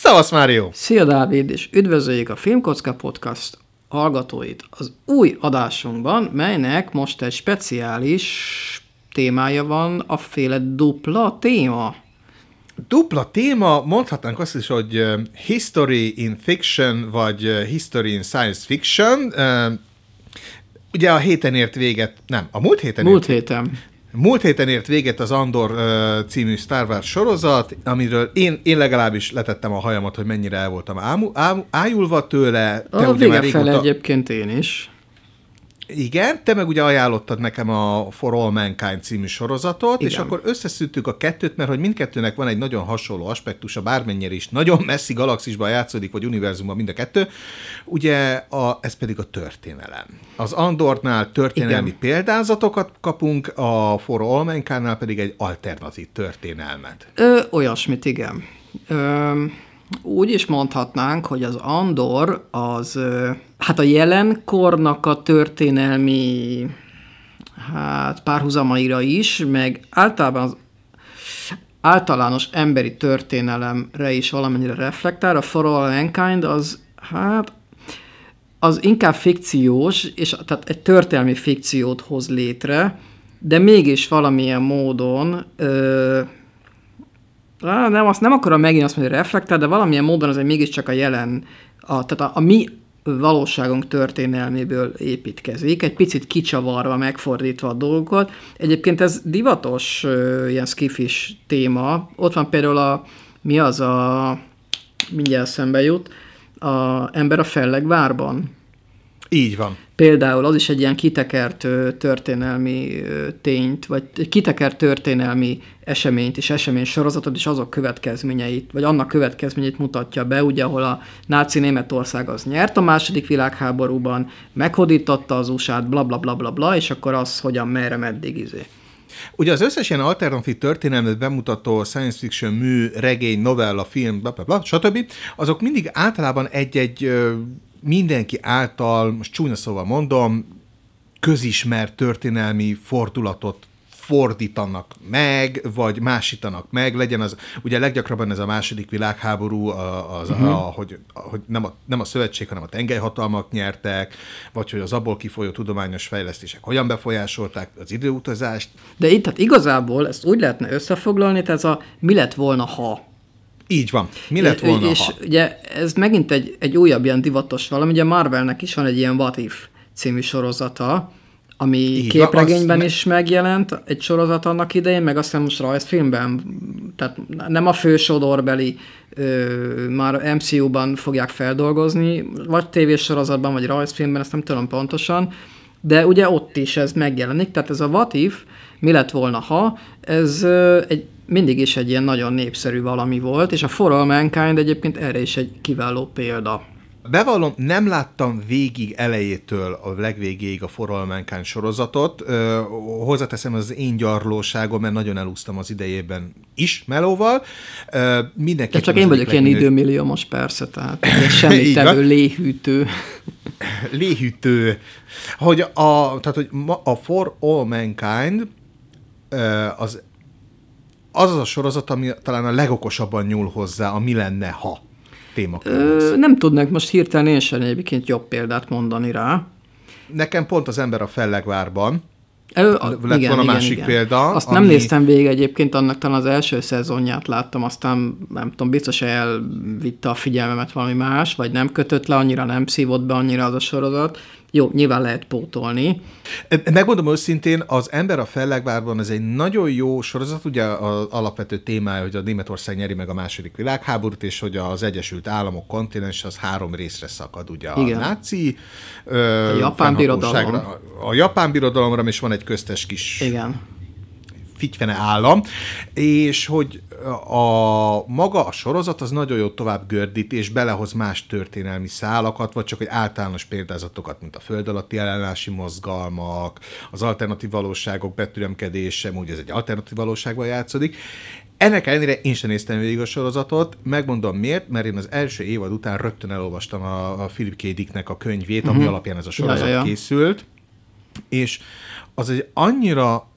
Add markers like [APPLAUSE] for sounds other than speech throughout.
Szavasz, Mário! Szia, Dávid, és üdvözöljük a Filmkocka Podcast hallgatóit az új adásunkban, melynek most egy speciális témája van, a féle dupla téma. Dupla téma, mondhatnánk azt is, hogy history in fiction, vagy history in science fiction. Ugye a héten ért véget, nem, a múlt héten Múlt ért, héten. Múlt héten ért véget az Andor uh, című Star Wars sorozat, amiről én, én legalábbis letettem a hajamat, hogy mennyire el voltam ámu, ámu, ájulva tőle. Te a vége fele egyébként én is. Igen, te meg ugye ajánlottad nekem a For All Mankind című sorozatot, Igen. és akkor összeszűttük a kettőt, mert hogy mindkettőnek van egy nagyon hasonló aspektusa, bármennyire is nagyon messzi galaxisban játszódik, vagy univerzumban mind a kettő, ugye a, ez pedig a történelem. Az Andornál történelmi Igen. példázatokat kapunk, a For All Mankindnál pedig egy alternatív történelmet. Ö, olyasmit, igen. Ö, úgy is mondhatnánk, hogy az Andor az, hát a jelenkornak a történelmi hát párhuzamaira is, meg általában az általános emberi történelemre is valamennyire reflektál. A For All Mankind az, hát, az inkább fikciós, és tehát egy történelmi fikciót hoz létre, de mégis valamilyen módon ö, Nem, azt nem akarom megint azt mondani, hogy reflektál, de valamilyen módon azért mégiscsak a jelen, a, tehát a, a mi valóságunk történelméből építkezik, egy picit kicsavarva, megfordítva a dolgokat. Egyébként ez divatos ilyen skifis téma. Ott van például a, mi az a, mindjárt szembe jut, a Ember a Fellegvárban. Így van. Például az is egy ilyen kitekert történelmi tényt, vagy kitekert történelmi eseményt és esemény sorozatot, és azok következményeit, vagy annak következményeit mutatja be, ugye, ahol a náci Németország az nyert a második világháborúban, meghódította az USA-t, bla, bla, bla, bla, bla, és akkor az hogyan, merre, meddig izé. Ugye az összes ilyen alternatív történelmet bemutató science fiction mű, regény, novella, film, bla, bla, bla, stb. azok mindig általában egy-egy mindenki által, most csúnya szóval mondom, közismert történelmi fordulatot fordítanak meg, vagy másítanak meg, legyen az, ugye leggyakrabban ez a második világháború, az, uh-huh. a, hogy, hogy nem, a, nem a szövetség, hanem a tengelyhatalmak nyertek, vagy hogy az abból kifolyó tudományos fejlesztések hogyan befolyásolták az időutazást. De itt tehát igazából ezt úgy lehetne összefoglalni, tehát ez a mi lett volna, ha így van. Mi lett volna, És ha? ugye ez megint egy, egy újabb ilyen divatos valami, ugye Marvelnek is van egy ilyen What If című sorozata, ami Így képregényben is me- megjelent, egy sorozat annak idején, meg aztán most rajzfilmben, tehát nem a fősodorbeli, ö, már MCU-ban fogják feldolgozni, vagy tévésorozatban, vagy rajzfilmben, ezt nem tudom pontosan, de ugye ott is ez megjelenik, tehát ez a What If, mi lett volna ha, ez ö, egy mindig is egy ilyen nagyon népszerű valami volt, és a For All Mankind egyébként erre is egy kiváló példa. Bevallom, nem láttam végig elejétől a legvégéig a For All Mankind sorozatot. Ö, hozzáteszem, az én gyarlóságom, mert nagyon elúsztam az idejében is melóval. Ö, De csak én vagyok ilyen időmilliómos persze, tehát [LAUGHS] semmi tevő léhűtő. léhűtő. Hogy a, tehát, hogy a For All Mankind az az az a sorozat, ami talán a legokosabban nyúl hozzá, a mi lenne, ha témakörhöz. Nem tudnék most hirtelen én sem egyébként jobb példát mondani rá. Nekem pont az ember a fellegvárban, Ö, a, lett igen, volna a másik igen. példa. Azt ami... nem néztem végig egyébként, annak talán az első szezonját láttam, aztán nem tudom, biztos elvitte a figyelmemet valami más, vagy nem kötött le annyira, nem szívott be annyira az a sorozat. Jó, nyilván lehet pótolni. Megmondom őszintén, az Ember a Fellegvárban ez egy nagyon jó sorozat, ugye az alapvető témája, hogy a Németország nyeri meg a második világháborút, és hogy az Egyesült Államok kontinens az három részre szakad, ugye a Igen. náci a japán birodalom. A japán birodalomra is van egy köztes kis Igen figyfene állam, és hogy a maga a sorozat az nagyon jó tovább gördít, és belehoz más történelmi szálakat, vagy csak egy általános példázatokat, mint a föld alatti ellenállási mozgalmak, az alternatív valóságok betüremkedése, úgy ez egy alternatív valóságban játszódik. Ennek ellenére én sem néztem végig a sorozatot, megmondom miért, mert én az első évad után rögtön elolvastam a, a Philip K. Dicknek a könyvét, uh-huh. ami mhm. alapján ez a sorozat ja, ja, ja. készült, és az egy annyira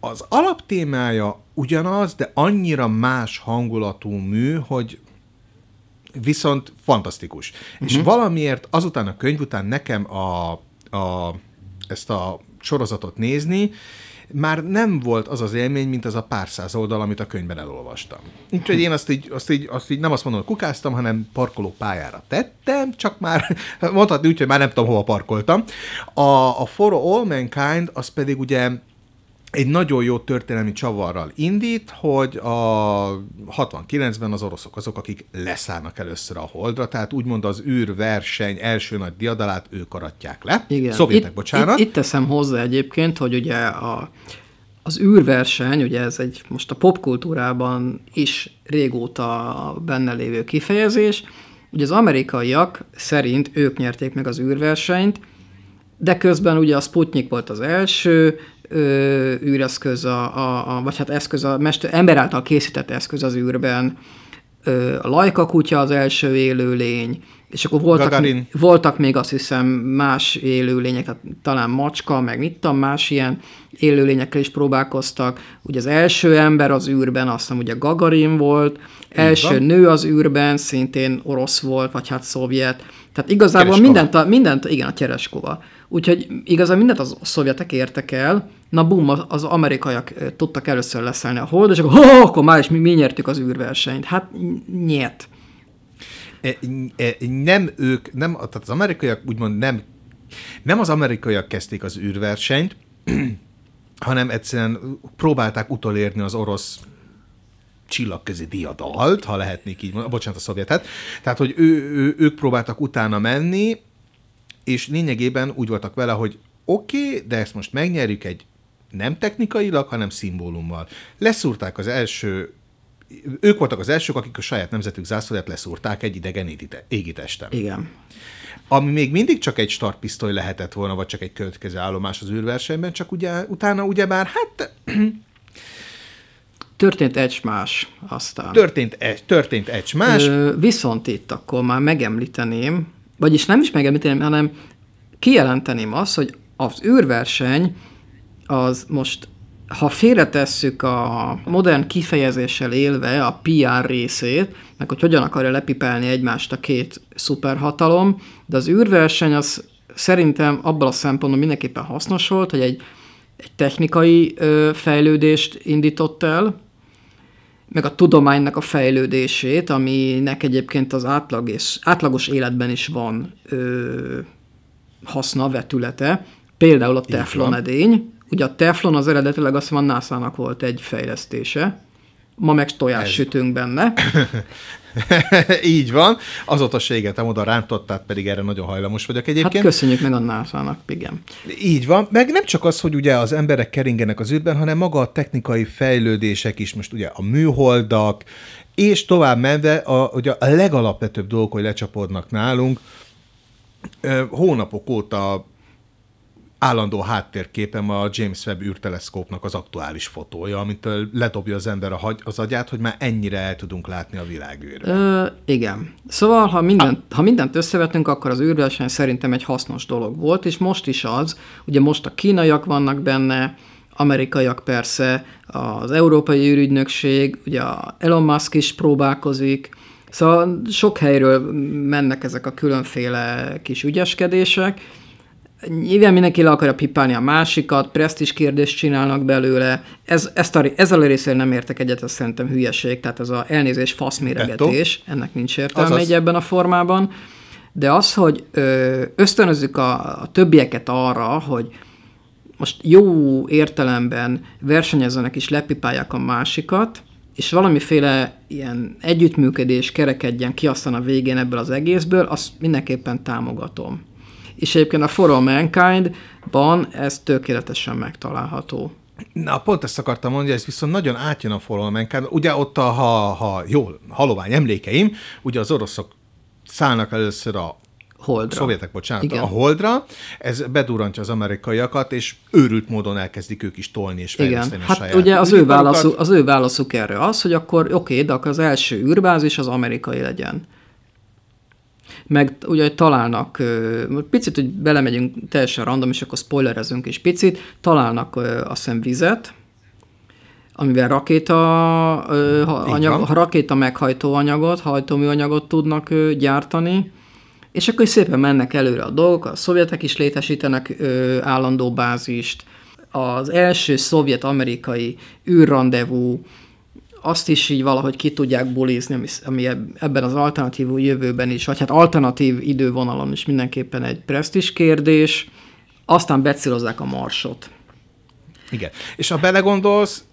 az alaptémája ugyanaz, de annyira más hangulatú mű, hogy viszont fantasztikus. Uh-huh. És valamiért azután a könyv után nekem a, a, ezt a sorozatot nézni, már nem volt az az élmény, mint az a pár száz oldal, amit a könyvben elolvastam. Úgyhogy én azt így, azt így, azt így nem azt mondom, hogy kukáztam, hanem parkoló pályára tettem, csak már [LAUGHS] mondhatni úgy, hogy már nem tudom, hova parkoltam. A, a For All Mankind az pedig ugye egy nagyon jó történelmi csavarral indít, hogy a 69-ben az oroszok azok, akik leszállnak először a holdra, tehát úgymond az űrverseny első nagy diadalát ők aratják le. Igen. Szovjetek, itt, bocsánat. Itt, itt teszem hozzá egyébként, hogy ugye a, az űrverseny, ugye ez egy most a popkultúrában is régóta benne lévő kifejezés, ugye az amerikaiak szerint ők nyerték meg az űrversenyt, de közben ugye a Sputnik volt az első, ö, űreszköz, a, a, a, vagy hát eszköz, a mester, ember által készített eszköz az űrben, ö, a lajka kutya az első élőlény, és akkor voltak, voltak még azt hiszem más élőlények, hát talán macska, meg mit tudom, más ilyen élőlényekkel is próbálkoztak. Ugye az első ember az űrben, azt hiszem ugye Gagarin volt, első nő az űrben, szintén orosz volt, vagy hát szovjet. Tehát igazából mindent, mindent, igen, a Tereskova. Úgyhogy igazán mindent az szovjetek értek el, na bum, az amerikaiak tudtak először leszállni a hold, és akkor, akkor már is mi, mi nyertük az űrversenyt. Hát nyert. E, e, nem ők, nem, tehát az amerikaiak úgymond nem, nem az amerikaiak kezdték az űrversenyt, [CLEARS THROAT] hanem egyszerűen próbálták utolérni az orosz csillagközi diadalt, ha lehetnék így mondani, bocsánat, a szovjetet. Tehát, hogy ő, ő, ők próbáltak utána menni, és lényegében úgy voltak vele, hogy oké, okay, de ezt most megnyerjük egy nem technikailag, hanem szimbólummal. Leszúrták az első ők voltak az elsők, akik a saját nemzetük zászlóját leszúrták egy idegen égitesten. Igen. Ami még mindig csak egy startpisztoly lehetett volna, vagy csak egy következő állomás az űrversenyben, csak ugye utána ugyebár, hát... Történt egy más aztán. Történt egy, történt egy más. Ö, viszont itt akkor már megemlíteném, vagyis nem is megemlíteném, hanem kijelenteném azt, hogy az űrverseny az most ha félretesszük a modern kifejezéssel élve a PR részét, meg hogy hogyan akarja lepipelni egymást a két szuperhatalom, de az űrverseny az szerintem abban a szempontból mindenképpen hasznos volt, hogy egy, egy technikai ö, fejlődést indított el, meg a tudománynak a fejlődését, aminek egyébként az átlag és, átlagos életben is van ö, haszna, vetülete, például a teflon edény, Ugye a teflon az eredetileg azt mondja, a NASA-nak volt egy fejlesztése, ma meg tojás Ez. sütünk benne. [LAUGHS] Így van. Azóta se égetem oda rántottát, pedig erre nagyon hajlamos vagyok egyébként. Hát köszönjük meg a NASA-nak, igen. Így van. Meg nem csak az, hogy ugye az emberek keringenek az űrben, hanem maga a technikai fejlődések is, most ugye a műholdak, és tovább menve a, ugye a legalapvetőbb dolgok, hogy lecsapódnak nálunk, hónapok óta állandó háttérképem a James Webb űrteleszkópnak az aktuális fotója, amit ledobja az ember a, az agyát, hogy már ennyire el tudunk látni a világűrre. Ö, igen. Szóval, ha mindent, ah. ha mindent összevetünk, akkor az űrverseny szerintem egy hasznos dolog volt, és most is az. Ugye most a kínaiak vannak benne, amerikaiak persze, az Európai űrügynökség, ugye a Elon Musk is próbálkozik, Szóval sok helyről mennek ezek a különféle kis ügyeskedések, Nyilván mindenki le akarja pipálni a másikat, presztis kérdést csinálnak belőle. Ez, ezt a, ezzel a részével nem értek egyet, ez szerintem hülyeség, tehát ez a elnézés faszméregetés, ennek nincs értelme egy ebben a formában. De az, hogy ö, ösztönözzük a, a többieket arra, hogy most jó értelemben versenyezzenek és lepipálják a másikat, és valamiféle ilyen együttműködés kerekedjen ki aztán a végén ebből az egészből, azt mindenképpen támogatom és egyébként a For All Mankind-ban ez tökéletesen megtalálható. Na, pont ezt akartam mondani, ez viszont nagyon átjön a For All Mankind. Ugye ott, a, ha, ha jól, halovány emlékeim, ugye az oroszok szállnak először a Holdra. Szovjetek, bocsánat, Igen. a Holdra, ez bedurantja az amerikaiakat, és őrült módon elkezdik ők is tolni és fejleszteni Igen. a hát saját ugye az ő, válaszuk, az ő válaszuk erre az, hogy akkor oké, okay, de akkor az első űrbázis az amerikai legyen. Meg ugye találnak, picit, hogy belemegyünk teljesen random, és akkor spoilerezünk is picit, találnak azt hiszem vizet, amivel rakéta, ö, ha- anyag, ha rakéta meghajtó anyagot, hajtóműanyagot tudnak ö, gyártani, és akkor szépen mennek előre a dolgok, a szovjetek is létesítenek ö, állandó bázist, az első szovjet-amerikai űrrandevú, azt is így valahogy ki tudják bulizni, ami, ami eb- ebben az alternatív jövőben is, vagy hát alternatív idővonalon is mindenképpen egy presztis kérdés, aztán becélozzák a marsot. Igen. És ha belegondolsz,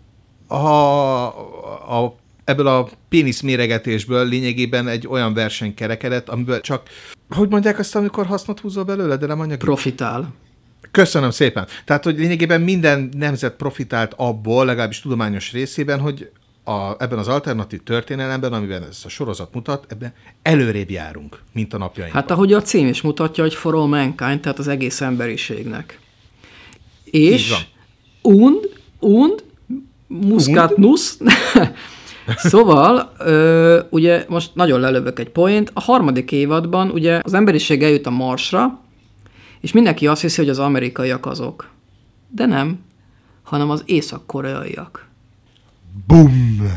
ha a, ebből a pénisz méregetésből lényegében egy olyan verseny kerekedett, amiből csak, hogy mondják azt, amikor hasznot húzol belőle, de nem anyagi? Profitál. Köszönöm szépen. Tehát, hogy lényegében minden nemzet profitált abból, legalábbis tudományos részében, hogy a, ebben az alternatív történelemben, amiben ez a sorozat mutat, ebben előrébb járunk, mint a napjainkban. Hát ahogy a cím is mutatja, hogy for all mankind, tehát az egész emberiségnek. És und, und, muskatnusz, [LAUGHS] Szóval, ö, ugye most nagyon lelövök egy point, a harmadik évadban ugye az emberiség eljut a Marsra, és mindenki azt hiszi, hogy az amerikaiak azok. De nem, hanem az észak-koreaiak. Bum!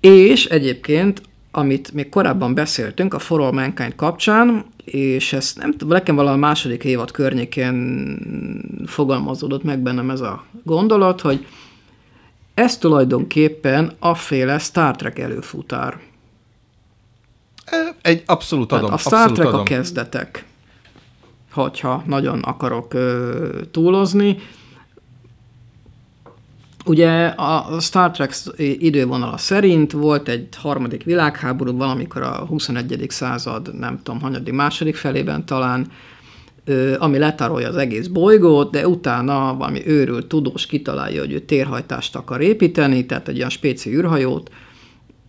És egyébként, amit még korábban beszéltünk a For All Mankind kapcsán, és ezt nem tudom, nekem valami második évad környékén fogalmazódott meg bennem ez a gondolat, hogy ez tulajdonképpen afféle Star Trek előfutár. Ö, Egy abszolút Tehát adom. a Star Trek adom. a kezdetek, hogyha nagyon akarok ö, túlozni. Ugye a Star Trek idővonala szerint volt egy harmadik világháború valamikor a 21. század, nem tudom, hanyadik, második felében talán, ami letárolja az egész bolygót, de utána valami őrült tudós kitalálja, hogy ő térhajtást akar építeni, tehát egy olyan spéci űrhajót,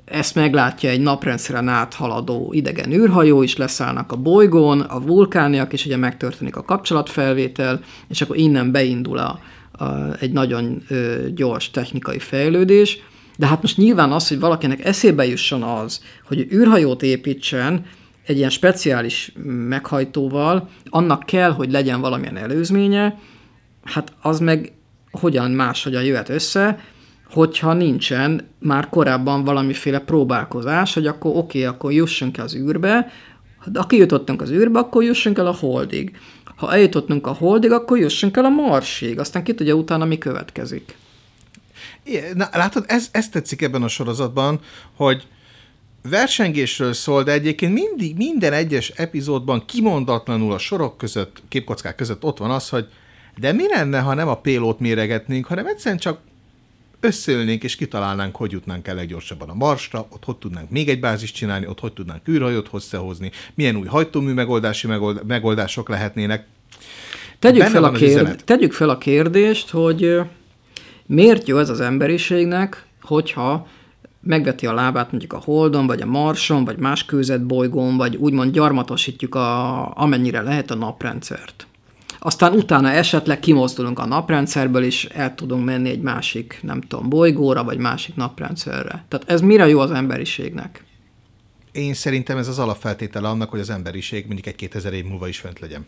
ezt meglátja egy naprendszeren áthaladó idegen űrhajó is, leszállnak a bolygón, a vulkániak, és ugye megtörténik a kapcsolatfelvétel, és akkor innen beindul a, a, egy nagyon ö, gyors technikai fejlődés. De hát most nyilván az, hogy valakinek eszébe jusson az, hogy űrhajót építsen egy ilyen speciális meghajtóval, annak kell, hogy legyen valamilyen előzménye, hát az meg hogyan máshogyan jöhet össze, hogyha nincsen már korábban valamiféle próbálkozás, hogy akkor oké, okay, akkor jussunk el az űrbe, de aki jutottunk az űrbe, akkor jussunk el a holdig. Ha eljutottunk a holdig, akkor jussunk el a marsig. Aztán ki tudja utána, mi következik. Igen, Na, látod, ez, ez tetszik ebben a sorozatban, hogy versengésről szól, de egyébként mindig, minden egyes epizódban kimondatlanul a sorok között, képkockák között ott van az, hogy de mi lenne, ha nem a pélót méregetnénk, hanem egyszerűen csak összeülnénk és kitalálnánk, hogy jutnánk el leggyorsabban a Marsra, ott hogy tudnánk még egy bázist csinálni, ott hogy tudnánk űrhajót összehozni, milyen új hajtómű megoldási megold, megoldások lehetnének. Tegyük Benne fel, a kérd... Tegyük fel a kérdést, hogy miért jó ez az emberiségnek, hogyha megveti a lábát mondjuk a Holdon, vagy a Marson, vagy más kőzetbolygón, vagy úgymond gyarmatosítjuk a, amennyire lehet a naprendszert. Aztán utána esetleg kimozdulunk a naprendszerből, és el tudunk menni egy másik, nem tudom, bolygóra, vagy másik naprendszerre. Tehát ez mire jó az emberiségnek? Én szerintem ez az alapfeltétele annak, hogy az emberiség mondjuk egy 2000 év múlva is fent legyen.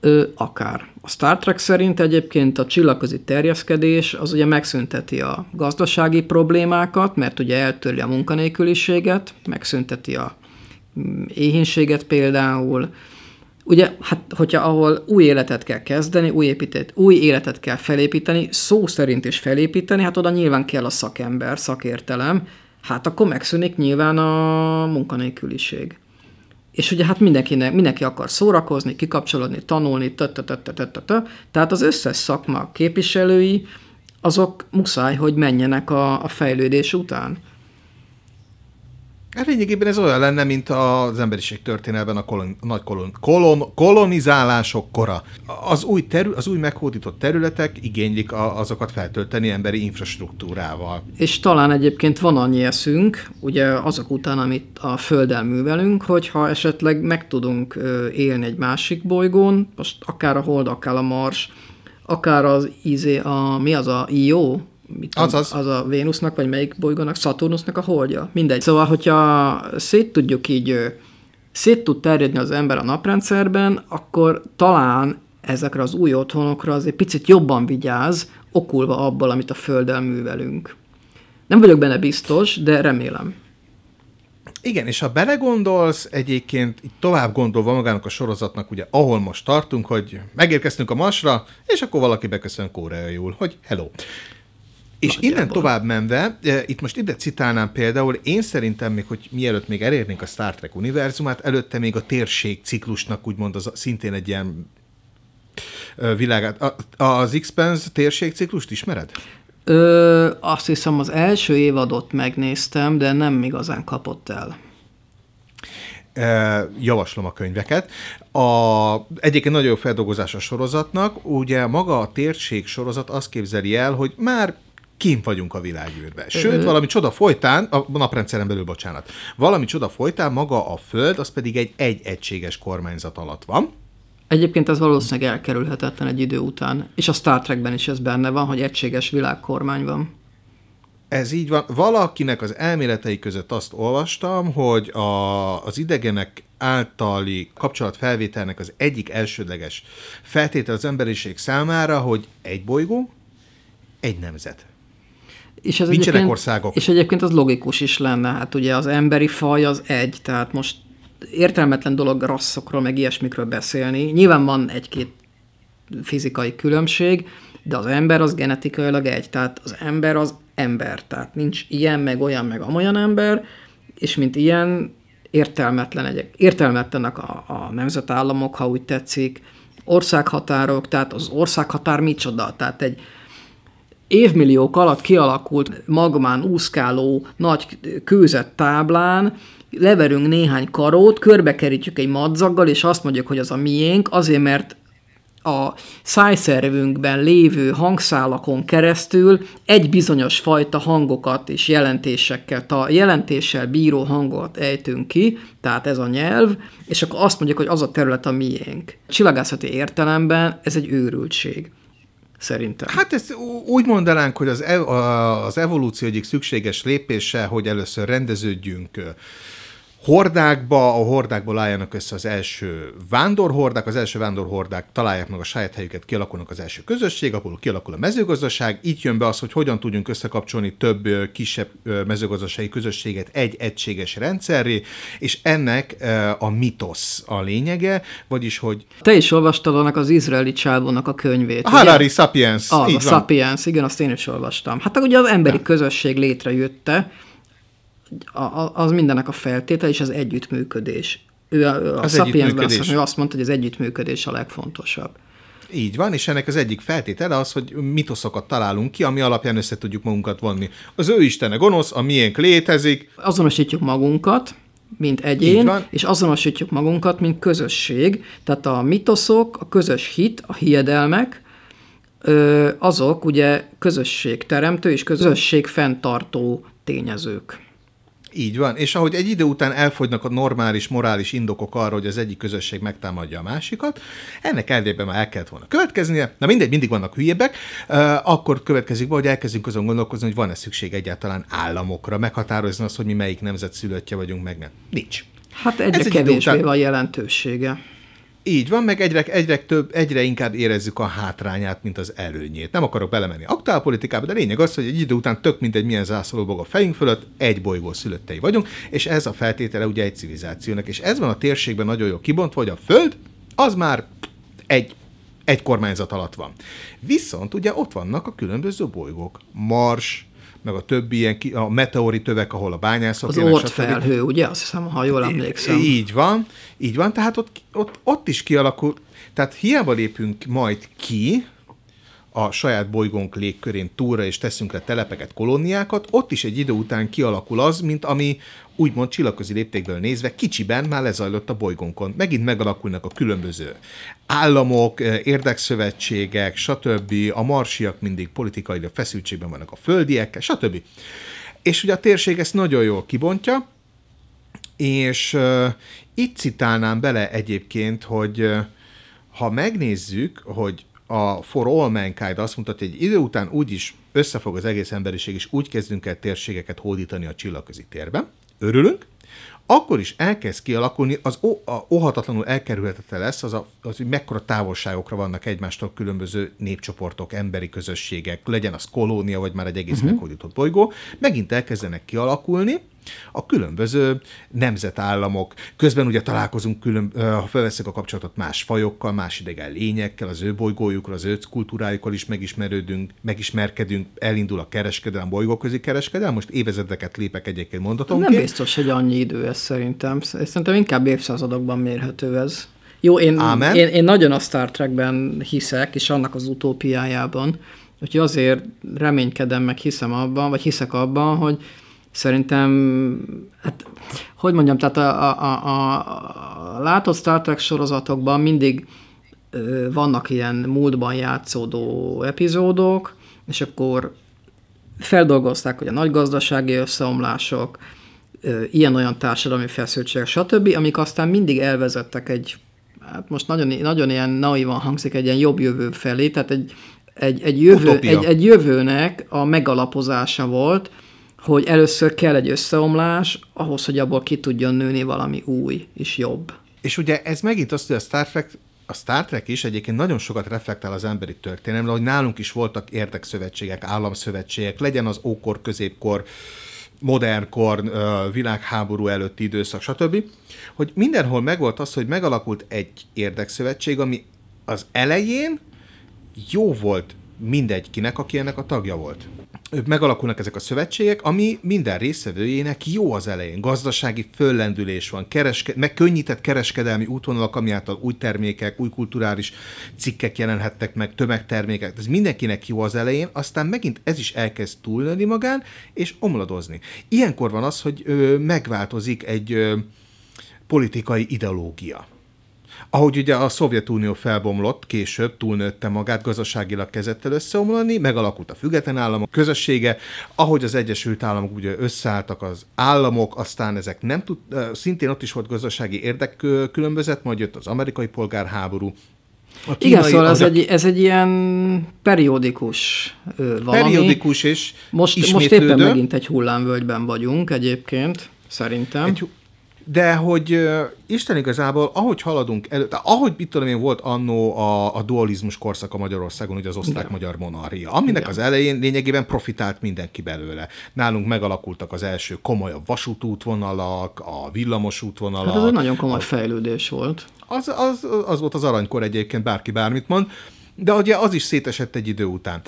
Ö, akár. A Star Trek szerint egyébként a csillagközi terjeszkedés az ugye megszünteti a gazdasági problémákat, mert ugye eltörli a munkanélküliséget, megszünteti a mm, éhínséget például. Ugye, hát hogyha ahol új életet kell kezdeni, új, építét, új életet kell felépíteni, szó szerint is felépíteni, hát oda nyilván kell a szakember, szakértelem, hát akkor megszűnik nyilván a munkanélküliség. És ugye hát mindenkinek, mindenki akar szórakozni, kikapcsolódni, tanulni, tehát az összes szakma képviselői, azok muszáj, hogy menjenek a, a fejlődés után. Hát lényegében ez olyan lenne, mint az emberiség történelben a kolon, nagy kolon, kolon, kolonizálások kora. Az új, terü, az új meghódított területek igénylik a, azokat feltölteni emberi infrastruktúrával. És talán egyébként van annyi eszünk, ugye azok után, amit a Földdel művelünk, hogyha esetleg meg tudunk élni egy másik bolygón, most akár a Hold, akár a Mars, akár az izé, a, mi az a Io? Mit tudom, Azaz. Az a Vénusznak, vagy melyik bolygónak, Saturnusnak a holdja. Mindegy. Szóval, hogyha szét tudjuk így szét tud terjedni az ember a naprendszerben, akkor talán ezekre az új otthonokra azért picit jobban vigyáz, okulva abból, amit a Földdel művelünk. Nem vagyok benne biztos, de remélem. Igen, és ha belegondolsz, egyébként így tovább gondolva magának a sorozatnak, ugye, ahol most tartunk, hogy megérkeztünk a Masra, és akkor valaki beköszön koreaiul, hogy hello. És Nagyjából. innen tovább menve, e, itt most ide citálnám például, én szerintem még, hogy mielőtt még elérnénk a Star Trek univerzumát, előtte még a térség ciklusnak úgymond az szintén egy ilyen e, világát. A, az X-Pens térségciklust ismered? Ö, azt hiszem az első évadot megnéztem, de nem igazán kapott el. E, javaslom a könyveket. A, egyébként nagyon jó feldolgozás a sorozatnak. Ugye maga a térség sorozat azt képzeli el, hogy már kint vagyunk a világűrben. Sőt, valami csoda folytán, a naprendszeren belül, bocsánat, valami csoda folytán maga a Föld, az pedig egy egy egységes kormányzat alatt van. Egyébként ez valószínűleg elkerülhetetlen egy idő után. És a Star Trekben is ez benne van, hogy egységes világkormány van. Ez így van. Valakinek az elméletei között azt olvastam, hogy a, az idegenek általi kapcsolatfelvételnek az egyik elsődleges feltétel az emberiség számára, hogy egy bolygó, egy nemzet. És ez Nincsenek országok. És egyébként az logikus is lenne. Hát ugye az emberi faj az egy, tehát most értelmetlen dolog rasszokról, meg ilyesmikről beszélni. Nyilván van egy-két fizikai különbség, de az ember az genetikailag egy, tehát az ember az ember, tehát nincs ilyen, meg olyan, meg amolyan ember, és mint ilyen értelmetlen egyek, értelmetlenek a, a nemzetállamok, ha úgy tetszik, országhatárok, tehát az országhatár micsoda, tehát egy évmilliók alatt kialakult magmán úszkáló nagy kőzett táblán leverünk néhány karót, körbekerítjük egy madzaggal, és azt mondjuk, hogy az a miénk, azért, mert a szájszervünkben lévő hangszálakon keresztül egy bizonyos fajta hangokat és jelentésekkel, a jelentéssel bíró hangot ejtünk ki, tehát ez a nyelv, és akkor azt mondjuk, hogy az a terület a miénk. Csillagászati értelemben ez egy őrültség szerintem. Hát ezt úgy mondanánk, hogy az, ev- az evolúció egyik szükséges lépése, hogy először rendeződjünk hordákba, a hordákból álljanak össze az első vándorhordák, az első vándorhordák találják meg a saját helyüket, kialakulnak az első közösség, ahol kialakul a mezőgazdaság, itt jön be az, hogy hogyan tudjunk összekapcsolni több kisebb mezőgazdasági közösséget egy egységes rendszerré, és ennek a mitosz a lényege, vagyis hogy... Te is olvastad annak az izraeli csávónak a könyvét. A Harari Sapiens. Az, a van. Sapiens, igen, azt én is olvastam. Hát ugye az emberi ja. közösség létrejötte, az mindennek a feltétel, és az együttműködés. Ő a, a az Sapiensben azt, azt mondta, hogy az együttműködés a legfontosabb. Így van, és ennek az egyik feltétele az, hogy mitoszokat találunk ki, ami alapján össze tudjuk magunkat vonni. Az ő istene gonosz, a miénk létezik. Azonosítjuk magunkat, mint egyén, és azonosítjuk magunkat, mint közösség. Tehát a mitoszok, a közös hit, a hiedelmek, azok ugye közösségteremtő és közösség fenntartó tényezők. Így van, és ahogy egy idő után elfogynak a normális, morális indokok arra, hogy az egyik közösség megtámadja a másikat, ennek elvében már el kellett volna következnie, na mindegy, mindig vannak hülyébbek, akkor következik be, hogy elkezdünk azon gondolkozni, hogy van-e szükség egyáltalán államokra, meghatározni azt, hogy mi melyik nemzet szülöttje vagyunk, meg nem. Nincs. Hát egyre kevésbé után... van jelentősége. Így van, meg egyre, egyre, több, egyre inkább érezzük a hátrányát, mint az előnyét. Nem akarok belemenni aktuálpolitikába, de lényeg az, hogy egy idő után tök egy milyen zászlóbog a fejünk fölött, egy bolygó szülöttei vagyunk, és ez a feltétele ugye egy civilizációnak. És ez van a térségben nagyon jó kibontva, hogy a Föld az már egy egy kormányzat alatt van. Viszont ugye ott vannak a különböző bolygók. Mars, meg a többi ilyen, a meteori tövek, ahol a bányászok Az ott felhő, ugye? Azt hiszem, ha jól emlékszem. Így van, így van, tehát ott, ott, ott is kialakul, tehát hiába lépünk majd ki, a saját bolygónk légkörén túlra, és teszünk le telepeket, kolóniákat, ott is egy idő után kialakul az, mint ami úgymond csillagközi léptékből nézve kicsiben már lezajlott a bolygónkon. Megint megalakulnak a különböző államok, eh, érdekszövetségek, stb. A marsiak mindig politikai feszültségben vannak a földiekkel, stb. És ugye a térség ezt nagyon jól kibontja, és uh, itt citálnám bele egyébként, hogy uh, ha megnézzük, hogy a For All Mankind azt mondta, hogy egy idő után úgy is összefog az egész emberiség, és úgy kezdünk el térségeket hódítani a csillagközi térben. Örülünk. akkor is elkezd kialakulni, az a, óhatatlanul elkerülhetetlen lesz, az, a, az, hogy mekkora távolságokra vannak egymástól különböző népcsoportok, emberi közösségek, legyen az kolónia, vagy már egy egész uh-huh. meghódított bolygó, megint elkezdenek kialakulni, a különböző nemzetállamok. Közben ugye találkozunk, külön, ha felveszek a kapcsolatot más fajokkal, más idegen lényekkel, az ő bolygójukról, az ő kultúrájukkal is megismerődünk, megismerkedünk, elindul a kereskedelem, bolygóközi kereskedelem. Most évezredeket lépek egyébként mondatomként. Nem biztos, hogy annyi idő ez szerintem. Szerintem inkább évszázadokban mérhető ez. Jó, én, én, én nagyon a Star Trekben hiszek, és annak az utópiájában, úgyhogy azért reménykedem, meg hiszem abban, vagy hiszek abban, hogy Szerintem, hát, hogy mondjam, tehát a, a, a, a látott Star Trek sorozatokban mindig ö, vannak ilyen múltban játszódó epizódok, és akkor feldolgozták, hogy a nagy gazdasági összeomlások, ilyen-olyan társadalmi feszültségek, stb., amik aztán mindig elvezettek egy, hát most nagyon, nagyon ilyen naivan hangzik, egy ilyen jobb jövő felé, tehát egy, egy, egy, jövő, egy, egy jövőnek a megalapozása volt, hogy először kell egy összeomlás, ahhoz, hogy abból ki tudjon nőni valami új és jobb. És ugye ez megint azt, hogy a Star Trek a Star Trek is egyébként nagyon sokat reflektál az emberi történelemre, hogy nálunk is voltak érdekszövetségek, államszövetségek, legyen az ókor, középkor, modernkor, világháború előtti időszak, stb. Hogy mindenhol megvolt az, hogy megalakult egy érdekszövetség, ami az elején jó volt mindegykinek, aki ennek a tagja volt megalakulnak ezek a szövetségek, ami minden részvevőjének jó az elején. Gazdasági föllendülés van, kereske, megkönnyített kereskedelmi útvonalak, ami által új termékek, új kulturális cikkek jelenhettek meg, tömegtermékek. Ez mindenkinek jó az elején, aztán megint ez is elkezd túlnőni magán, és omladozni. Ilyenkor van az, hogy ö, megváltozik egy ö, politikai ideológia ahogy ugye a Szovjetunió felbomlott, később túlnőtte magát, gazdaságilag kezdett el összeomlani, megalakult a független államok közössége, ahogy az Egyesült Államok ugye összeálltak az államok, aztán ezek nem tud, szintén ott is volt gazdasági érdekkülönbözet, majd jött az amerikai polgárháború, a kínai, Igen, szóval ez, a... egy, ez egy ilyen periódikus valami. Periódikus és most, most éppen megint egy hullámvölgyben vagyunk egyébként, szerintem. Egy, de hogy uh, Isten igazából, ahogy haladunk elő, ahogy mit tudom én, volt annó a, a dualizmus korszaka Magyarországon, ugye az osztrák-magyar monarchia, aminek Igen. az elején lényegében profitált mindenki belőle. Nálunk megalakultak az első komolyabb vasútútvonalak, a villamos útvonalak. Hát ez egy nagyon komoly a, fejlődés volt. Az, az, az volt az aranykor egyébként, bárki bármit mond, de ugye az is szétesett egy idő után.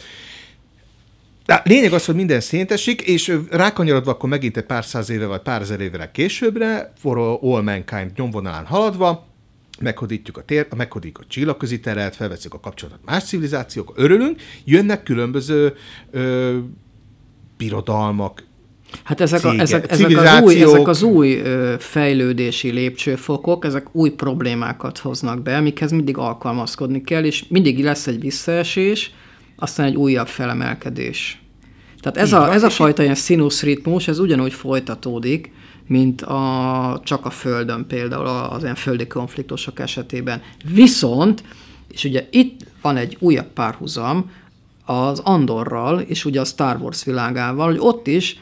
De lényeg az, hogy minden széntesik, és rákanyarodva akkor megint egy pár száz éve vagy pár ezer évre későbbre, for all mankind nyomvonalán haladva, meghódítjuk a tér, meghódítjuk a csillagközi teret, felveszünk a kapcsolatot más civilizációk, örülünk, jönnek különböző ö, birodalmak, Hát ezek, a, ezek, ezek, az új, ezek az új ö, fejlődési lépcsőfokok, ezek új problémákat hoznak be, amikhez mindig alkalmazkodni kell, és mindig lesz egy visszaesés, aztán egy újabb felemelkedés. Tehát ez, a, ez a fajta ilyen ritmus, ez ugyanúgy folytatódik, mint a, csak a Földön például az ilyen földi konfliktusok esetében. Viszont, és ugye itt van egy újabb párhuzam az Andorral, és ugye a Star Wars világával, hogy ott is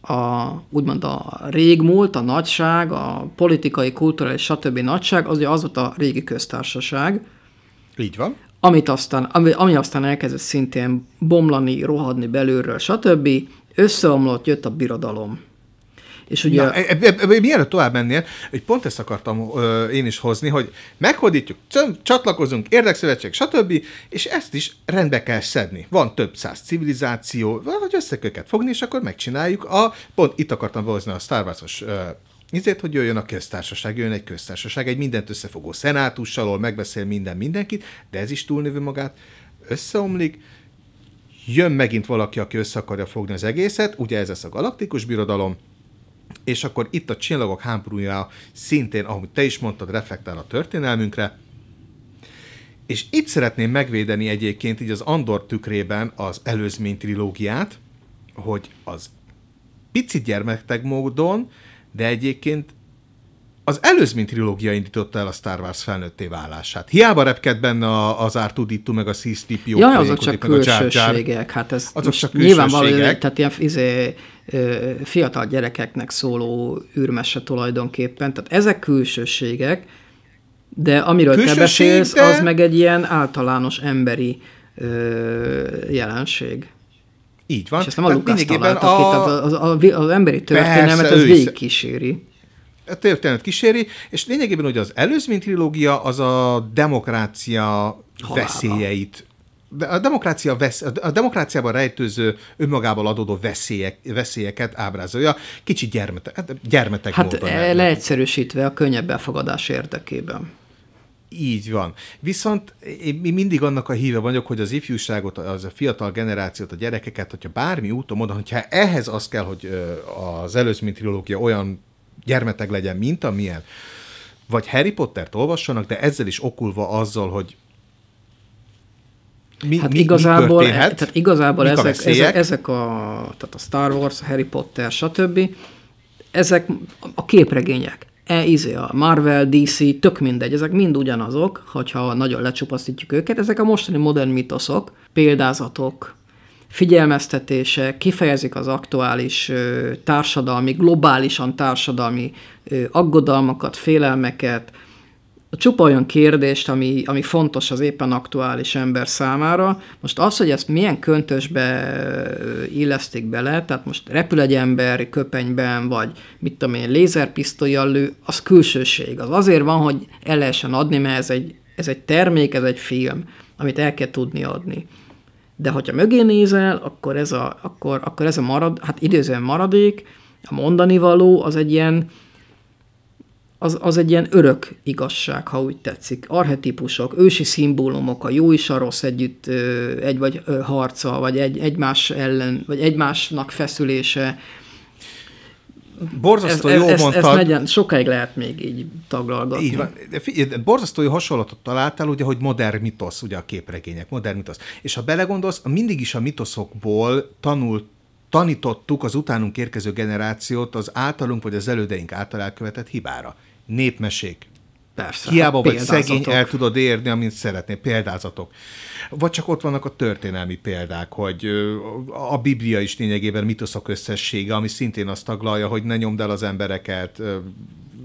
a, úgymond a régmúlt, a nagyság, a politikai, kulturális, stb. nagyság, az ugye az volt a régi köztársaság. Így van amit aztán, ami, ami aztán elkezdett szintén bomlani, rohadni belülről, stb., összeomlott, jött a birodalom. És ugye... Na, e, e, e, mielőtt tovább mennél, hogy pont ezt akartam ö, én is hozni, hogy meghódítjuk, csatlakozunk, érdekszövetség, stb., és ezt is rendbe kell szedni. Van több száz civilizáció, vagy össze őket fogni, és akkor megcsináljuk a, pont itt akartam behozni a Star Wars-os Ezért, hogy jöjjön a köztársaság, jöjjön egy köztársaság, egy mindent összefogó szenátussal, megbeszél minden mindenkit, de ez is túlnövő magát, összeomlik, jön megint valaki, aki össze akarja fogni az egészet, ugye ez lesz a galaktikus birodalom, és akkor itt a csillagok háborúja szintén, ahogy te is mondtad, reflektál a történelmünkre, és itt szeretném megvédeni egyébként így az Andor tükrében az előzmény trilógiát, hogy az pici gyermekteg módon de egyébként az előzmény trilógia indította el a Star Wars felnőtté válását. Hiába repked benne az 2 meg a C-3PO. Ja, azok csak külsőségek. Hát ez azok csak nyilvánvalóan, tehát ilyen izé, fiatal gyerekeknek szóló űrmese tulajdonképpen. Tehát ezek külsőségek, de amiről Külsőség, te beszélsz, de... az meg egy ilyen általános emberi ö, jelenség. Így van. És ezt nem a Lukasz találta a... ki, az, az, az emberi történelmet Persze, végig kíséri. A történet kíséri, és lényegében ugye az előzmény trilógia az a demokrácia Halálba. veszélyeit de a, demokrácia vesz, a demokráciában rejtőző, önmagával adódó veszélyek, veszélyeket ábrázolja, kicsit gyermete, hát gyermetek hát módon. Hát leegyszerűsítve a könnyebb befogadás érdekében. Így van. Viszont én mindig annak a híve vagyok, hogy az ifjúságot, az a fiatal generációt, a gyerekeket, hogyha bármi úton módon, hogyha ehhez az kell, hogy az előzmény trilógia olyan gyermeteg legyen, mint amilyen, vagy Harry Pottert olvassanak, de ezzel is okulva azzal, hogy mi, hát mi, igazából, mi tehát igazából ezek, a ezek, ezek a, tehát a Star Wars, a Harry Potter, stb. Ezek a képregények e, izé, a Marvel, DC, tök mindegy, ezek mind ugyanazok, hogyha nagyon lecsupaszítjuk őket, ezek a mostani modern mitoszok, példázatok, figyelmeztetések, kifejezik az aktuális ö, társadalmi, globálisan társadalmi ö, aggodalmakat, félelmeket, a csupa olyan kérdést, ami, ami fontos az éppen aktuális ember számára. Most az, hogy ezt milyen köntösbe illesztik bele, tehát most repül egy ember köpenyben, vagy mit tudom én, lézerpisztolyjal lő, az külsőség. Az azért van, hogy el lehessen adni, mert ez egy, ez egy termék, ez egy film, amit el kell tudni adni. De hogyha mögé nézel, akkor ez a, akkor, akkor ez a marad, hát időzően maradék, a mondani való az egy ilyen, az, az egy ilyen örök igazság, ha úgy tetszik. Arhetipusok, ősi szimbólumok, a jó és a rossz együtt egy vagy harca, vagy egy, egymás ellen, vagy egymásnak feszülése. Borzasztó ez, jó ez, mondtad. Ez legyen, sokáig lehet még így taglalgatni. Így van. Borzasztó jó hasonlatot találtál, ugye, hogy modern mitosz, ugye a képregények, modern mitosz. És ha belegondolsz, mindig is a mitoszokból tanult tanítottuk az utánunk érkező generációt az általunk vagy az elődeink által elkövetett hibára népmesék. Persze. Hiába vagy szegény, el tudod érni, amint szeretnél, példázatok. Vagy csak ott vannak a történelmi példák, hogy a Biblia is lényegében mitoszok összessége, ami szintén azt taglalja, hogy ne nyomd el az embereket,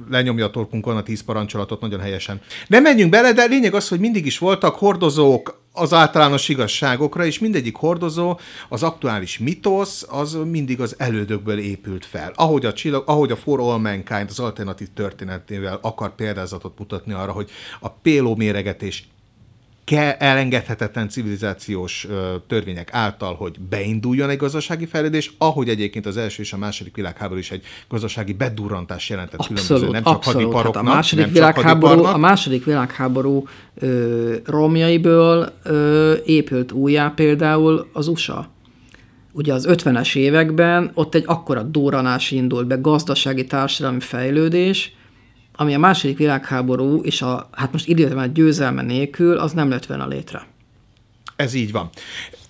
lenyomja a torkunkon a tíz parancsolatot nagyon helyesen. Nem menjünk bele, de lényeg az, hogy mindig is voltak hordozók az általános igazságokra, és mindegyik hordozó, az aktuális mitosz, az mindig az elődökből épült fel. Ahogy a, csillag, ahogy a For All Mankind az alternatív történetével akar példázatot mutatni arra, hogy a péló méregetés kell elengedhetetlen civilizációs ö, törvények által, hogy beinduljon egy gazdasági fejlődés, ahogy egyébként az első és a második világháború is egy gazdasági bedurrantás jelentett abszolút, különböző, nem csak abszolút. hadiparoknak, hát a második nem világháború, A második világháború ö, romjaiből ö, épült újjá például az USA. Ugye az 50-es években ott egy akkora durranás indult be, gazdasági társadalmi fejlődés, ami a második világháború és a, hát most időben győzelme nélkül, az nem lett volna létre. Ez így van.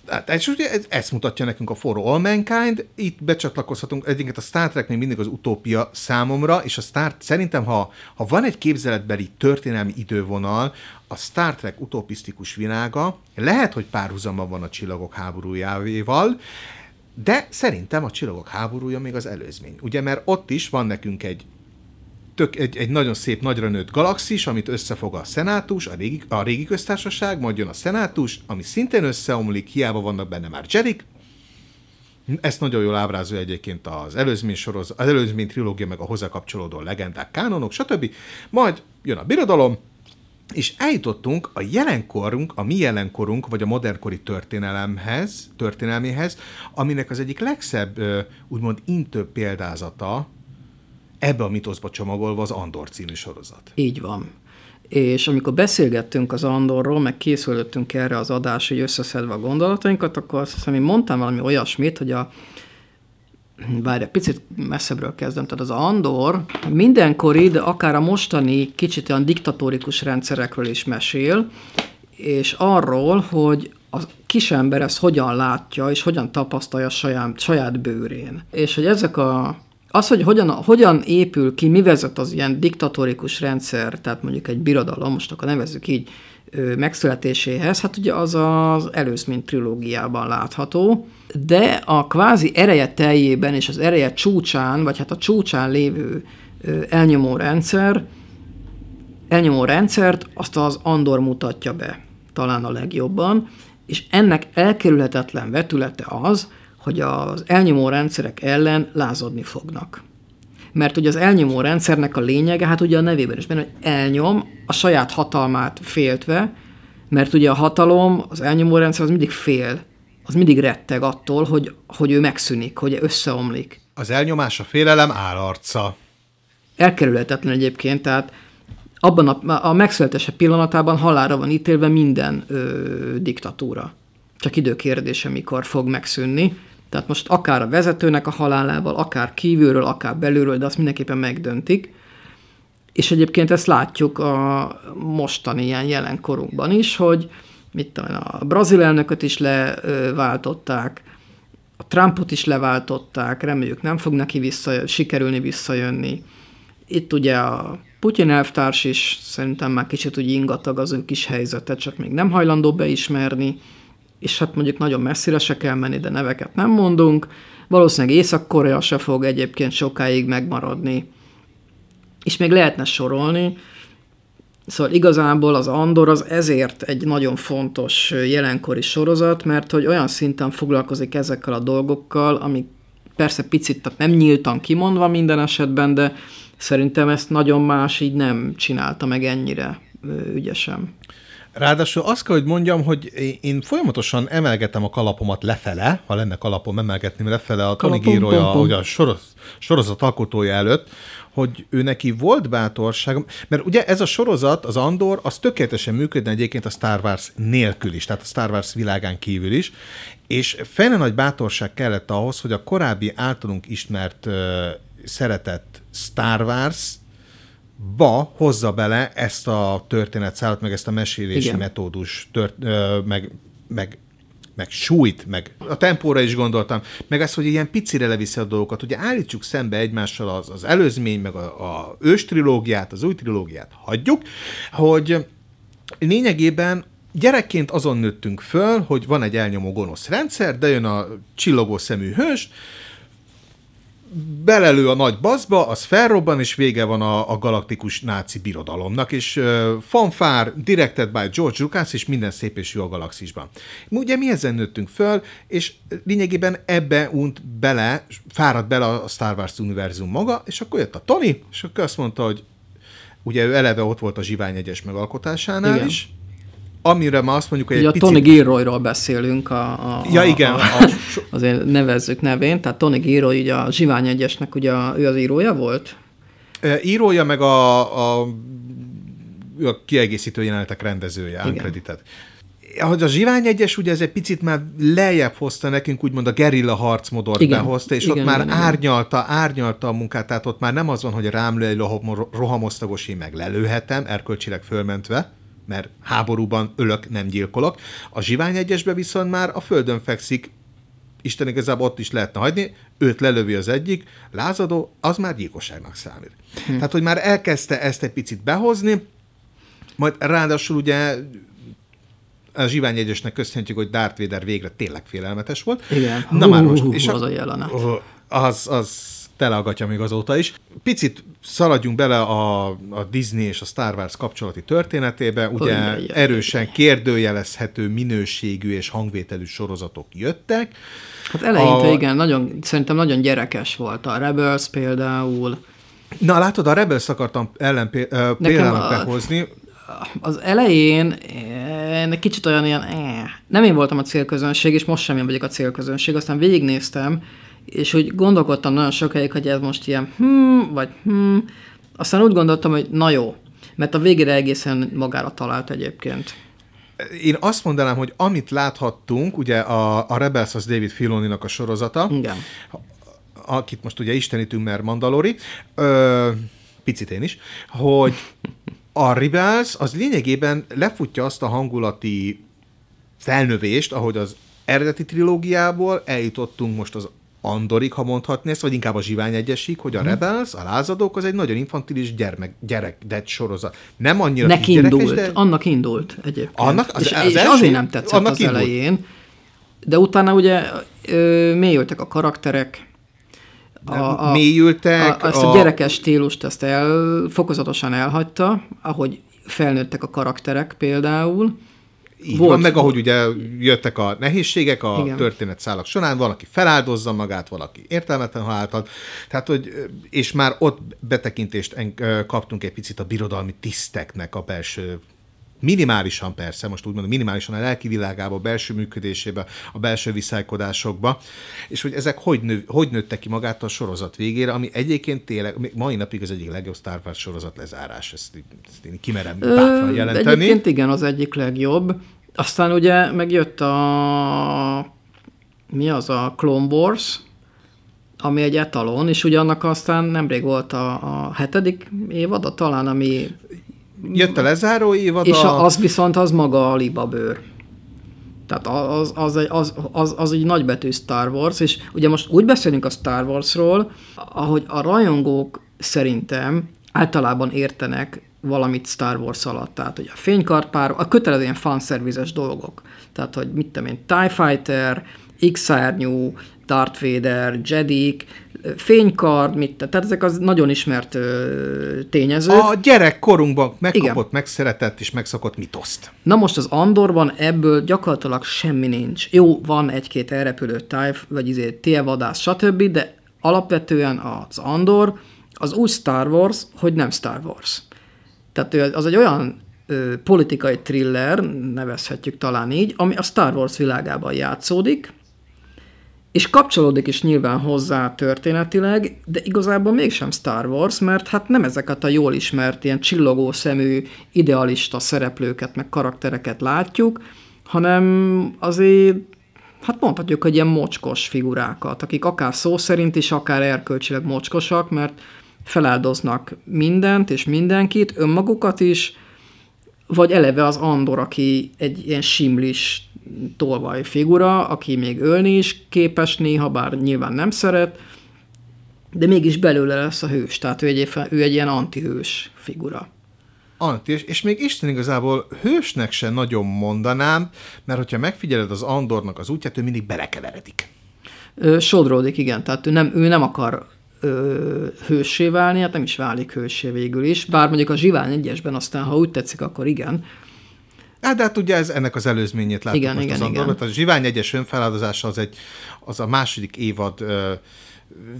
Hát, és ugye ez, ezt mutatja nekünk a For All Mankind, itt becsatlakozhatunk, egyébként a Star Trek még mindig az utópia számomra, és a Star, szerintem, ha, ha van egy képzeletbeli történelmi idővonal, a Star Trek utopisztikus világa, lehet, hogy párhuzamban van a csillagok háborújával, de szerintem a csillagok háborúja még az előzmény. Ugye, mert ott is van nekünk egy tök, egy, egy nagyon szép nagyra nőtt galaxis, amit összefog a szenátus, a régi, a régi köztársaság, majd jön a szenátus, ami szintén összeomlik, hiába vannak benne már Jerik. Ezt nagyon jól ábrázolja egyébként az előzmény, soroz, az előzmény trilógia, meg a hozzá kapcsolódó legendák, kánonok, stb. Majd jön a birodalom, és eljutottunk a jelenkorunk, a mi jelenkorunk, vagy a modernkori történelemhez, történelméhez, aminek az egyik legszebb, úgymond intő példázata ebbe a mitoszba csomagolva az Andor című sorozat. Így van. És amikor beszélgettünk az Andorról, meg készülöttünk erre az adás, hogy összeszedve a gondolatainkat, akkor azt hiszem, én mondtam valami olyasmit, hogy a várj, picit messzebbről kezdem, tehát az Andor mindenkori, de akár a mostani kicsit olyan diktatórikus rendszerekről is mesél, és arról, hogy a kisember ezt hogyan látja, és hogyan tapasztalja saját, saját bőrén. És hogy ezek a az, hogy hogyan, hogyan épül ki, mi vezet az ilyen diktatórikus rendszer, tehát mondjuk egy birodalom, most akkor nevezzük így, megszületéséhez, hát ugye az az előzmény trilógiában látható, de a kvázi ereje teljében és az ereje csúcsán, vagy hát a csúcsán lévő elnyomó rendszer, elnyomó rendszert azt az Andor mutatja be talán a legjobban, és ennek elkerülhetetlen vetülete az, hogy az elnyomó rendszerek ellen lázadni fognak. Mert ugye az elnyomó rendszernek a lényege, hát ugye a nevében is benne, hogy elnyom a saját hatalmát féltve, mert ugye a hatalom, az elnyomó rendszer az mindig fél, az mindig retteg attól, hogy, hogy ő megszűnik, hogy összeomlik. Az elnyomás a félelem állarca. Elkerülhetetlen egyébként, tehát abban a, a megszületése pillanatában halára van ítélve minden ö, diktatúra. Csak időkérdése, mikor fog megszűnni. Tehát most akár a vezetőnek a halálával, akár kívülről, akár belülről, de azt mindenképpen megdöntik. És egyébként ezt látjuk a mostani ilyen jelenkorunkban is, hogy mit tudom, a brazil elnököt is leváltották, a Trumpot is leváltották, reméljük nem fog neki vissza, sikerülni visszajönni. Itt ugye a Putyin elvtárs is szerintem már kicsit úgy ingatag az ő kis helyzete, csak még nem hajlandó beismerni, és hát mondjuk nagyon messzire se kell menni, de neveket nem mondunk. Valószínűleg Észak-Korea se fog egyébként sokáig megmaradni. És még lehetne sorolni, Szóval igazából az Andor az ezért egy nagyon fontos jelenkori sorozat, mert hogy olyan szinten foglalkozik ezekkel a dolgokkal, amik persze picit tehát nem nyíltan kimondva minden esetben, de szerintem ezt nagyon más így nem csinálta meg ennyire ügyesen. Ráadásul azt kell, hogy mondjam, hogy én folyamatosan emelgetem a kalapomat lefele, ha lenne kalapom, emelgetném lefele a Tony Gírója, a soroz, sorozat alkotója előtt, hogy ő neki volt bátorság, mert ugye ez a sorozat, az Andor, az tökéletesen működne egyébként a Star Wars nélkül is, tehát a Star Wars világán kívül is, és fene nagy bátorság kellett ahhoz, hogy a korábbi általunk ismert, szeretett Star Wars ba hozza bele ezt a történetszállat, meg ezt a mesélési Igen. metódus, tört, ö, meg, meg meg súlyt, meg a tempóra is gondoltam, meg az, hogy ilyen picire leviszi a dolgokat. Ugye állítsuk szembe egymással az, az előzmény, meg a, a ős trilógiát, az új trilógiát hagyjuk, hogy lényegében gyerekként azon nőttünk föl, hogy van egy elnyomó gonosz rendszer, de jön a csillogó szemű hős, belelő a nagy baszba, az felrobban, és vége van a, a galaktikus náci birodalomnak, és uh, fanfár, directed by George Lucas, és minden szép és jó a galaxisban. Ugye mi ezen nőttünk föl, és lényegében ebbe unt bele, fáradt bele a Star Wars univerzum maga, és akkor jött a Tony, és akkor azt mondta, hogy ugye ő eleve ott volt a Zsivány egyes megalkotásánál Igen. is, amire ma azt mondjuk, hogy Ugye egy a Tony Gilroyról beszélünk, a, a, ja, igen. A, a, [LAUGHS] azért nevezzük nevén, tehát Tony Gilroy, ugye a Zsivány egyesnek ugye ő az írója volt? E, írója, meg a, a, a kiegészítő jelenetek rendezője, unkredited. Ahogy a Zsivány egyes, ugye ez egy picit már lejjebb hozta nekünk, úgymond a gerilla harcmodort igen, behozta, és igen, ott már igen, árnyalta, igen. árnyalta a munkát, tehát ott már nem az van, hogy rám lő egy rohamosztagos, én meg lelőhetem, erkölcsileg fölmentve, mert háborúban ölök, nem gyilkolok. A zsivány egyesbe viszont már a földön fekszik, Isten igazából ott is lehetne hagyni, őt lelövi az egyik, lázadó, az már gyilkosságnak számít. Hm. Tehát, hogy már elkezdte ezt egy picit behozni, majd ráadásul ugye a Zsivány egyesnek köszönhetjük, hogy Darth Vader végre tényleg félelmetes volt. Igen. Na Hú, már most. És az a jelenet. Az, az teleagatja még azóta is. Picit szaladjunk bele a, a Disney és a Star Wars kapcsolati történetébe. Ugye Olyan, erősen kérdőjelezhető minőségű és hangvételű sorozatok jöttek. Hát eleinte a... igen, nagyon, szerintem nagyon gyerekes volt a Rebels például. Na látod, a Rebels akartam ellen például behozni. Az elején én kicsit olyan ilyen, eh, nem én voltam a célközönség, és most sem én vagyok a célközönség, aztán végignéztem, és úgy gondolkodtam nagyon sokáig, hogy ez most ilyen hmm, vagy hmm, aztán úgy gondoltam, hogy na jó, mert a végére egészen magára talált egyébként. Én azt mondanám, hogy amit láthattunk, ugye a, a Rebels az David Filoninak a sorozata, Igen. akit most ugye istenítünk, mert Mandalori, ö, picit én is, hogy a Rebels az lényegében lefutja azt a hangulati felnövést, ahogy az eredeti trilógiából eljutottunk most az Andorig, ha mondhatni ezt, vagy inkább a Zsivány egyesig, hogy a hmm. Rebels, a lázadók, az egy nagyon infantilis gyermek, gyerek, de sorozat. Nem annyira Neki indult, de... annak indult egyébként. Annak, az, és, az, és első, azért nem tetszett annak az indult. elején, de utána ugye ö, mélyültek a karakterek, a, a, mélyültek. A, ezt a, a gyerekes stílust ezt el, fokozatosan elhagyta, ahogy felnőttek a karakterek például. Így Volt. van, meg ahogy ugye jöttek a nehézségek a Igen. történet szálak során, valaki feláldozza magát, valaki értelmetlen halált ad, tehát, hogy, és már ott betekintést kaptunk egy picit a birodalmi tiszteknek a belső minimálisan persze, most úgy mondom, minimálisan a lelki világába, a belső működésébe, a belső viszálykodásokba, és hogy ezek hogy, nő, hogy nőttek ki magát a sorozat végére, ami egyébként tényleg, mai napig az egyik legjobb Star Wars sorozat lezárás, ezt, ezt én kimerem bátran jelenteni. Egyébként igen, az egyik legjobb. Aztán ugye megjött a mi az a Clone Wars, ami egy etalon, és ugye annak aztán nemrég volt a, a hetedik évada talán, ami jött a lezáró évad. És a... az viszont az maga a libabőr. Tehát az, az, egy, az, az, az egy nagybetű Star Wars, és ugye most úgy beszélünk a Star Warsról, ahogy a rajongók szerintem általában értenek valamit Star Wars alatt. Tehát, hogy a fénykarpár, a kötelező ilyen fanszervizes dolgok. Tehát, hogy mit tudom én, TIE Fighter, X-árnyú, Darth Vader, Jedik, fénykard, mit, tehát ezek az nagyon ismert ö, tényezők. A gyerekkorunkban megkapott, Igen. megszeretett és megszokott mitoszt. Na most az Andorban ebből gyakorlatilag semmi nincs. Jó, van egy-két elrepülő táj, vagy izé, télvadász, stb., de alapvetően az Andor az úgy Star Wars, hogy nem Star Wars. Tehát az egy olyan politikai thriller, nevezhetjük talán így, ami a Star Wars világában játszódik, és kapcsolódik is nyilván hozzá történetileg, de igazából mégsem Star Wars, mert hát nem ezeket a jól ismert, ilyen csillogó szemű, idealista szereplőket, meg karaktereket látjuk, hanem azért, hát mondhatjuk, hogy ilyen mocskos figurákat, akik akár szó szerint is, akár erkölcsileg mocskosak, mert feláldoznak mindent és mindenkit, önmagukat is, vagy eleve az Andor, aki egy ilyen simlis tolvaj figura, aki még ölni is képes néha, bár nyilván nem szeret, de mégis belőle lesz a hős, tehát ő egy, ő egy ilyen antihős figura. Anti, és, és még Isten igazából hősnek se nagyon mondanám, mert hogyha megfigyeled az Andornak az útját, ő mindig belekeveredik. Sodródik, igen, tehát ő nem, ő nem akar ö, hőssé válni, hát nem is válik hőssé végül is, bár mondjuk a Zsivány egyesben aztán, ha úgy tetszik, akkor igen, Hát, de hát ugye ez ennek az előzményét látjuk igen, most igen, az igen. A Zsivány egyes önfeláldozása az, egy, az a második évad ö,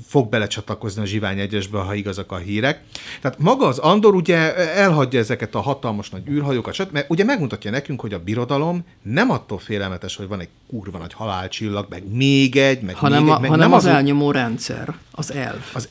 fog belecsatlakozni a Zsivány egyesbe, ha igazak a hírek. Tehát maga az Andor ugye elhagyja ezeket a hatalmas nagy űrhajókat, mert ugye megmutatja nekünk, hogy a birodalom nem attól félelmetes, hogy van egy kurva nagy halálcsillag, meg még egy, meg hanem még a, egy, meg hanem nem az, az elnyomó rendszer, az elv. Az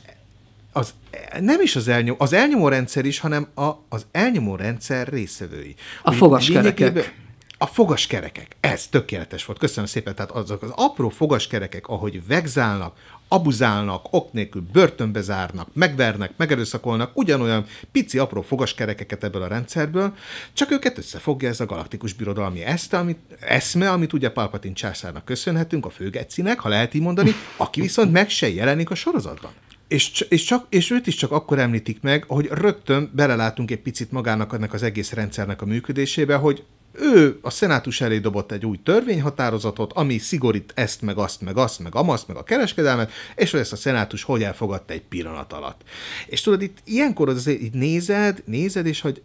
az nem is az elnyomó, az elnyomó rendszer is, hanem a, az elnyomó rendszer részevői. A fogaskerekek. A fogaskerekek. Ez tökéletes volt. Köszönöm szépen. Tehát azok az apró fogaskerekek, ahogy vegzálnak, abuzálnak, ok nélkül börtönbe zárnak, megvernek, megerőszakolnak, ugyanolyan pici apró fogaskerekeket ebből a rendszerből, csak őket összefogja ez a galaktikus birodalmi eszte, amit, eszme, amit ugye Palpatine császárnak köszönhetünk, a főgecinek, ha lehet így mondani, aki viszont meg se jelenik a sorozatban. És, és, csak, és őt is csak akkor említik meg, hogy rögtön belelátunk egy picit magának ennek az egész rendszernek a működésébe, hogy ő a szenátus elé dobott egy új törvényhatározatot, ami szigorít ezt, meg azt, meg azt, meg amaszt, meg a kereskedelmet, és hogy ezt a szenátus hogy elfogadta egy pillanat alatt. És tudod, itt ilyenkor azért így nézed, nézed, és hogy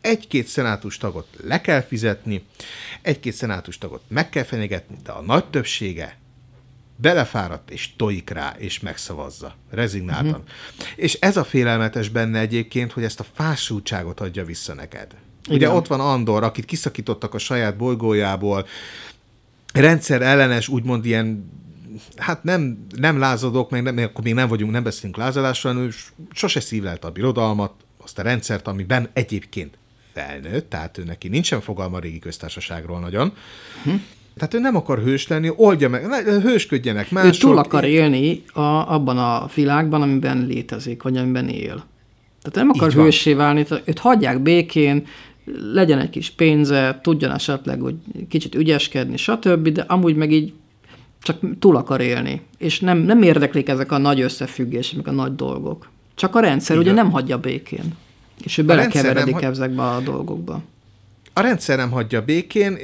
egy-két szenátus tagot le kell fizetni, egy-két szenátus tagot meg kell fenyegetni, de a nagy többsége belefáradt, és tojik rá, és megszavazza. Rezignáltan. Uh-huh. És ez a félelmetes benne egyébként, hogy ezt a fásultságot adja vissza neked. Igen. Ugye ott van Andor, akit kiszakítottak a saját bolygójából, rendszer ellenes, úgymond ilyen hát nem, nem lázadok, meg nem, akkor még nem vagyunk, nem beszélünk lázadásról, hanem sose szívlelte a birodalmat, azt a rendszert, amiben egyébként felnőtt, tehát ő neki nincsen fogalma a régi köztársaságról nagyon. Hm. Tehát ő nem akar hős lenni, oldja meg, hősködjenek mások. Ő túl akar élni a, abban a világban, amiben létezik, vagy amiben él. Tehát nem akar hőssé válni, őt hagyják békén, legyen egy kis pénze, tudjon esetleg hogy kicsit ügyeskedni, stb., de amúgy meg így Csak túl akar élni. És nem, nem érdeklik ezek a nagy összefüggések, meg a nagy dolgok. Csak a rendszer Igen. ugye nem hagyja békén. És ő belekeveredik hagy... ezekbe a dolgokba. A rendszer nem hagyja békén.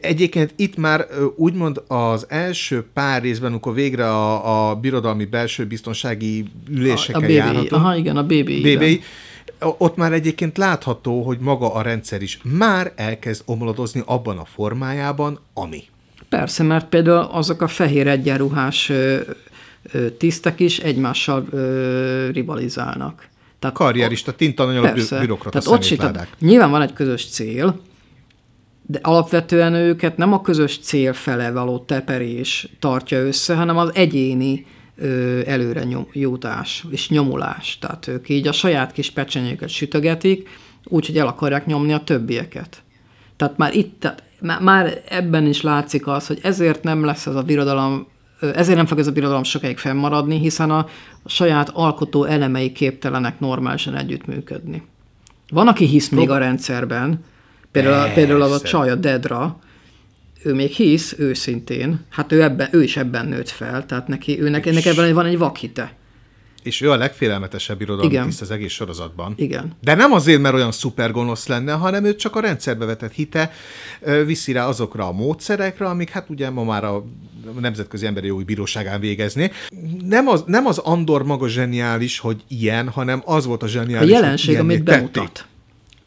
Egyébként itt már úgymond az első pár részben, amikor végre a, a birodalmi belső biztonsági üléseken a, a járhatunk. Aha, igen, a BBI. BBI ott már egyébként látható, hogy maga a rendszer is már elkezd omladozni abban a formájában, ami. Persze, mert például azok a fehér egyenruhás tisztek is egymással ö, rivalizálnak. Tehát Karrierista, tintananyaló bürokrata tehát ott tehát Nyilván van egy közös cél, de alapvetően őket nem a közös cél fele való teperés tartja össze, hanem az egyéni előre nyom, jutás és nyomulás. Tehát ők így a saját kis pecsenyőket sütögetik, úgyhogy el akarják nyomni a többieket. Tehát már itt, tehát már ebben is látszik az, hogy ezért nem lesz ez a birodalom, ezért nem fog ez a birodalom sokáig fennmaradni, hiszen a saját alkotó elemei képtelenek normálisan együttműködni. Van, aki hisz még a rendszerben, például, például az a csaj, a Dedra, ő még hisz őszintén, hát ő, ebben, ő is ebben nőtt fel, tehát neki, őnek, ennek ebben van egy vakhite. És ő a legfélelmetesebb irodalmi tiszt az egész sorozatban. Igen. De nem azért, mert olyan szuper gonosz lenne, hanem ő csak a rendszerbe vetett hite viszi rá azokra a módszerekre, amik hát ugye ma már a Nemzetközi Emberi Jogi Bíróságán végezni. Nem az, nem az Andor maga zseniális, hogy ilyen, hanem az volt a zseniális, A jelenség, amit bemutat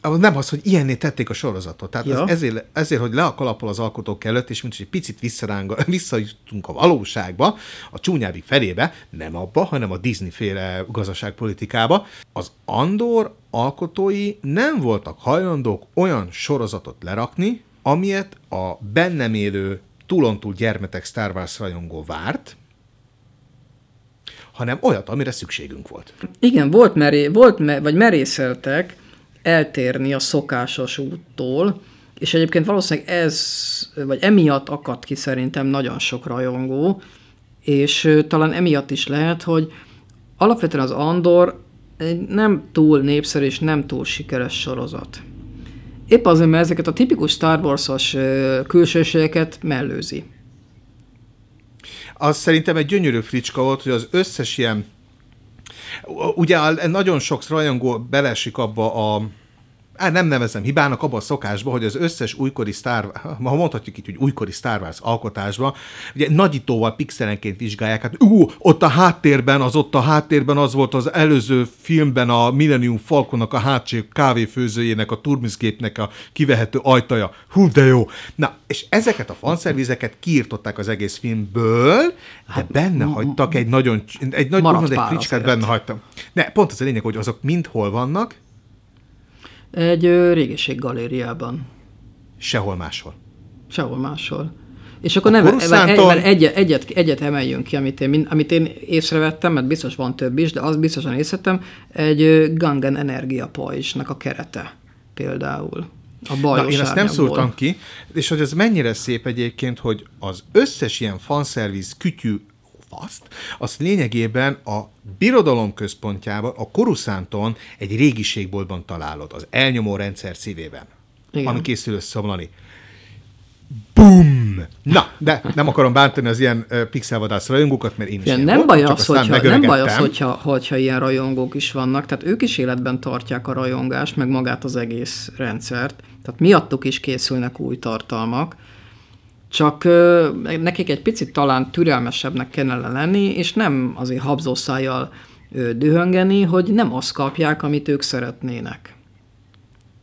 nem az, hogy ilyenné tették a sorozatot. Tehát ja. ezért, ezért, hogy le a kalappal az alkotók előtt, és mint hogy egy picit [LAUGHS] visszajutunk a valóságba, a csúnyábbik felébe, nem abba, hanem a Disney-féle gazdaságpolitikába, az Andor alkotói nem voltak hajlandók olyan sorozatot lerakni, amilyet a bennem élő túlontúl gyermetek Star Wars rajongó várt, hanem olyat, amire szükségünk volt. Igen, volt, meré, volt vagy merészeltek, eltérni a szokásos úttól, és egyébként valószínűleg ez, vagy emiatt akadt ki szerintem nagyon sok rajongó, és talán emiatt is lehet, hogy alapvetően az Andor nem túl népszerű és nem túl sikeres sorozat. Épp azért, mert ezeket a tipikus Star Wars-os külsőségeket mellőzi. Az szerintem egy gyönyörű fricska volt, hogy az összes ilyen Ugye nagyon sok rajongó belesik abba a hát nem nevezem hibának abban a szokásban, hogy az összes újkori Star, ha mondhatjuk így, hogy újkori Star Wars alkotásban, ugye nagyítóval pixelenként vizsgálják, hát ú, ott a háttérben, az ott a háttérben az volt az előző filmben a Millennium Falconnak a hátsó kávéfőzőjének, a turmizgépnek a kivehető ajtaja. Hú, de jó! Na, és ezeket a fanszervizeket kiirtották az egész filmből, de hát, benne hagytak egy nagyon, egy nagy, egy fricskát benne hagytam. Ne, pont az a lényeg, hogy azok mind hol vannak, egy régiség galériában. Sehol máshol. Sehol máshol. És akkor neve, Kuruszántól... mert egyet, egyet, egyet emeljünk ki, amit én, amit én észrevettem, mert biztos van több is, de azt biztosan észrevettem, egy Gangen Energia pajzsnak a kerete például. A Na, én ezt nem szóltam ki, és hogy ez mennyire szép egyébként, hogy az összes ilyen fanszerviz kütyű faszt, azt lényegében a birodalom központjában, a Koruszánton egy régiségboltban találod, az elnyomó rendszer szívében, Igen. ami készül összeomlani. Bum! Na, de nem akarom bántani az ilyen pixelvadász rajongókat, mert én is ja, nem voltam, baj az, hogyha, nem baj az, hogyha, hogyha ilyen rajongók is vannak, tehát ők is életben tartják a rajongást, meg magát az egész rendszert, tehát miattuk is készülnek új tartalmak, csak nekik egy picit talán türelmesebbnek kellene lenni, és nem azért habzószájjal dühöngeni, hogy nem azt kapják, amit ők szeretnének.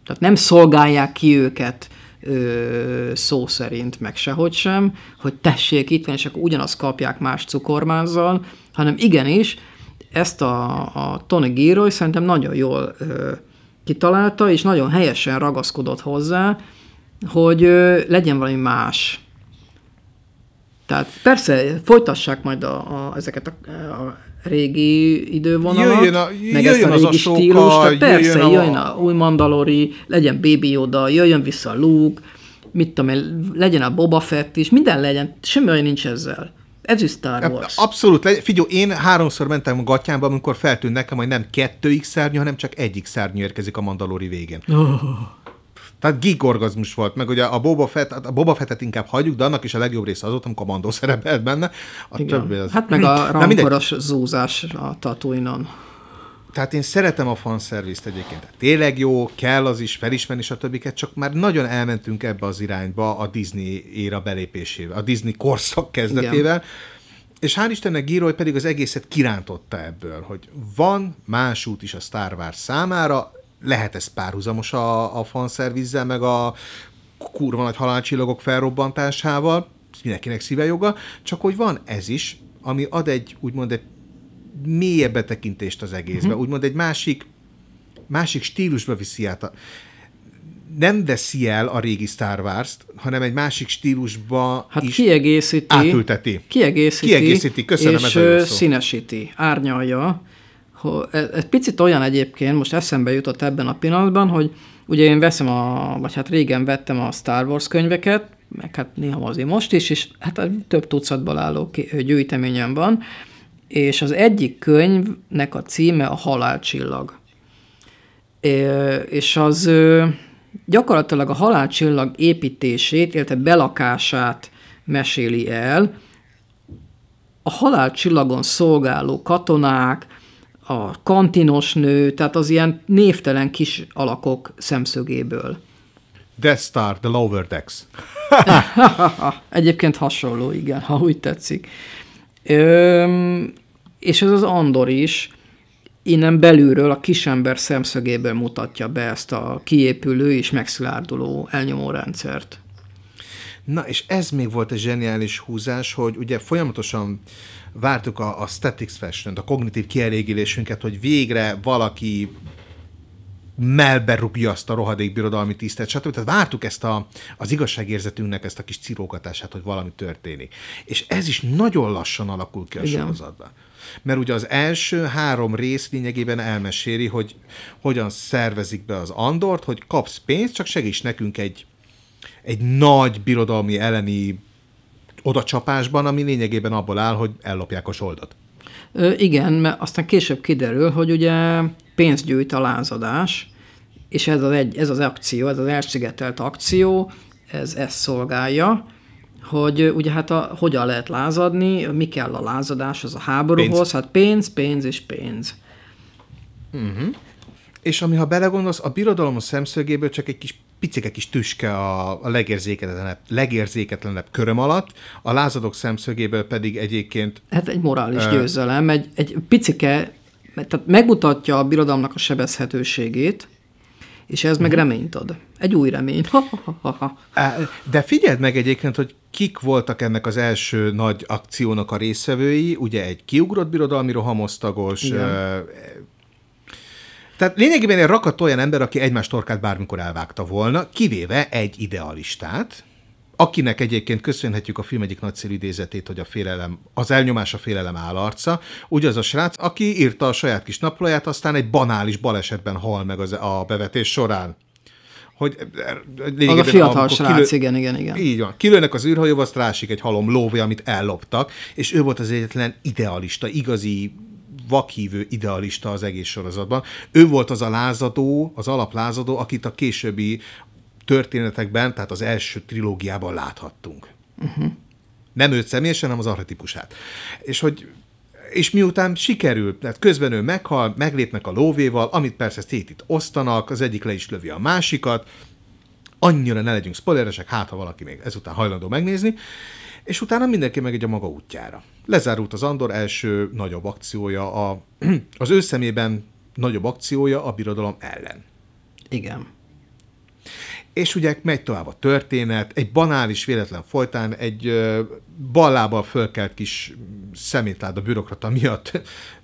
Tehát nem szolgálják ki őket ö, szó szerint, meg sehogy sem, hogy tessék itt van, és akkor ugyanazt kapják más cukormázzal, hanem igenis, ezt a, a Tony Gilroy szerintem nagyon jól ö, kitalálta, és nagyon helyesen ragaszkodott hozzá, hogy ö, legyen valami más. Tehát persze, folytassák majd a, a, ezeket a, a régi idővonalat, jöjjön a, meg ezt a régi a stílus, tehát persze, jöjjön a, jöjjön a új Mandalori, legyen Baby Yoda, jöjjön vissza Luke, mit tudom én, legyen a Boba Fett is, minden legyen, semmi olyan nincs ezzel. Ez is Star Wars. Abszolút. Figyelj, én háromszor mentem a gatyámba, amikor feltűnt nekem, hogy nem kettő X szárnyú, hanem csak egyik szárnyú érkezik a Mandalori végén. Oh. Tehát geek orgazmus volt, meg ugye a Boba, Fett, a Boba Fettet inkább hagyjuk, de annak is a legjobb része az volt, amikor Mandó [LAUGHS] szerepelt benne. A Igen. többi az... Hát meg a rankoros zúzás a tatooine Tehát én szeretem a fanszervizt egyébként. Tehát tényleg jó, kell az is, felismerni a többiket, csak már nagyon elmentünk ebbe az irányba a Disney éra belépésével, a Disney korszak kezdetével. Igen. És hál' Istennek Gíroly pedig az egészet kirántotta ebből, hogy van más út is a Star Wars számára, lehet ez párhuzamos a, a fanszervizzel, meg a kurva nagy halálcsillagok felrobbantásával, mindenkinek szíve joga, csak hogy van ez is, ami ad egy, úgymond egy mélyebb betekintést az egészbe, uh-huh. úgymond egy másik, másik stílusba viszi át a, nem veszi el a régi Star Wars-t, hanem egy másik stílusba hát is kiegészíti, átülteti. Kiegészíti, kiegészíti. Köszönöm, és ez színesíti, árnyalja. Ez picit olyan egyébként, most eszembe jutott ebben a pillanatban, hogy ugye én veszem a, vagy hát régen vettem a Star Wars könyveket, meg hát néha azért most is, és hát több tucatból álló gyűjteményem van, és az egyik könyvnek a címe a Halálcsillag. És az gyakorlatilag a halálcsillag építését, illetve belakását meséli el, a halálcsillagon szolgáló katonák, a kantinos nő, tehát az ilyen névtelen kis alakok szemszögéből. Death Star, The Lower Decks. [LAUGHS] Egyébként hasonló, igen, ha úgy tetszik. Öm, és ez az Andor is, innen belülről a kisember szemszögéből mutatja be ezt a kiépülő és megszilárduló elnyomó rendszert. Na, és ez még volt egy zseniális húzás, hogy ugye folyamatosan vártuk a, a statics fashion a kognitív kielégülésünket, hogy végre valaki melbe rúgja azt a rohadék birodalmi tisztet, stb. Tehát vártuk ezt a, az igazságérzetünknek ezt a kis cirógatását, hogy valami történik. És ez is nagyon lassan alakul ki a Igen. sorozatban. Mert ugye az első három rész lényegében elmeséli, hogy hogyan szervezik be az Andort, hogy kapsz pénzt, csak segíts nekünk egy, egy nagy birodalmi elleni odacsapásban, ami lényegében abból áll, hogy ellopják a soldat. Ö, igen, mert aztán később kiderül, hogy ugye pénzt gyűjt a lázadás, és ez az, egy, ez az akció, ez az elszigetelt akció, ez ezt szolgálja, hogy ugye hát a, hogyan lehet lázadni, mi kell a lázadás, az a háborúhoz, pénz. hát pénz, pénz és pénz. Uh-huh. És ami, ha belegondolsz, a birodalom szemszögéből csak egy kis picike kis tüske a, a legérzéketlenebb, legérzéketlenebb köröm alatt, a lázadók szemszögéből pedig egyébként... Hát egy morális uh, győzelem, egy, egy picike, tehát megmutatja a birodalomnak a sebezhetőségét, és ez meg mhm. reményt ad. Egy új remény. De figyeld meg egyébként, hogy kik voltak ennek az első nagy akciónak a részvevői, ugye egy kiugrott birodalmi rohamosztagos, Igen. Tehát lényegében egy rakat olyan ember, aki egymás torkát bármikor elvágta volna, kivéve egy idealistát, akinek egyébként köszönhetjük a film egyik nagyszerű idézetét, hogy a félelem, az elnyomás a félelem állarca. Ugye az a srác, aki írta a saját kis naplóját, aztán egy banális balesetben hal meg az, a bevetés során. Hogy az a fiatal srác, kilő, igen, igen, igen. Így van. Kilőnek az űrhajóval, azt rásik egy halom lóvé, amit elloptak, és ő volt az egyetlen idealista, igazi vakhívő idealista az egész sorozatban. Ő volt az a lázadó, az alaplázadó, akit a későbbi történetekben, tehát az első trilógiában láthattunk. Uh-huh. Nem őt személyesen, hanem az arhetipusát. És hogy és miután sikerül, tehát közben ő meghal, meglépnek a lóvéval, amit persze szét osztanak, az egyik le is lövi a másikat, annyira ne legyünk spoileresek, hát ha valaki még ezután hajlandó megnézni, és utána mindenki megy a maga útjára. Lezárult az Andor első nagyobb akciója, a, [CLEARS THROAT] az ő szemében nagyobb akciója a birodalom ellen. Igen. És ugye megy tovább a történet, egy banális véletlen folytán egy ballábbal fölkelt kis szemétláda bürokrata miatt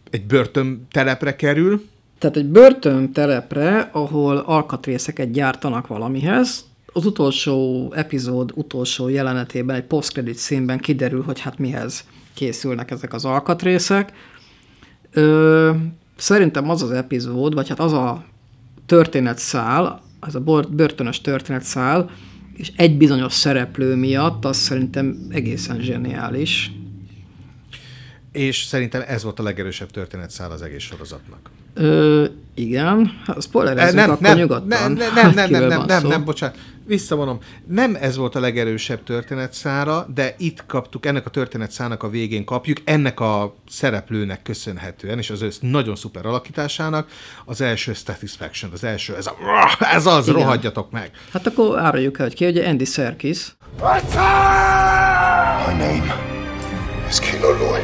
egy börtön telepre kerül. Tehát egy börtön telepre, ahol alkatrészeket gyártanak valamihez, az utolsó epizód utolsó jelenetében, egy post-credit színben kiderül, hogy hát mihez készülnek ezek az alkatrészek. Ö, szerintem az az epizód, vagy hát az a történetszál, az a börtönös történetszál, és egy bizonyos szereplő miatt, az szerintem egészen zseniális. És szerintem ez volt a legerősebb történetszál az egész sorozatnak. Ö, Igen, ha spoilerezzünk, nem, akkor nem, nyugodtan. nem, nem, nem, nem, nem, nem, szó. nem, bocsánat. Visszavonom. Nem ez volt a legerősebb történetszára, de itt kaptuk, ennek a történetszának a végén kapjuk, ennek a szereplőnek köszönhetően, és az ő nagyon szuper alakításának, az első Satisfaction, az első, ez, a, ez az, Igen. rohadjatok meg. Hát akkor áruljuk el, hogy ki, ugye Andy Serkis. My name is Kilo Loy.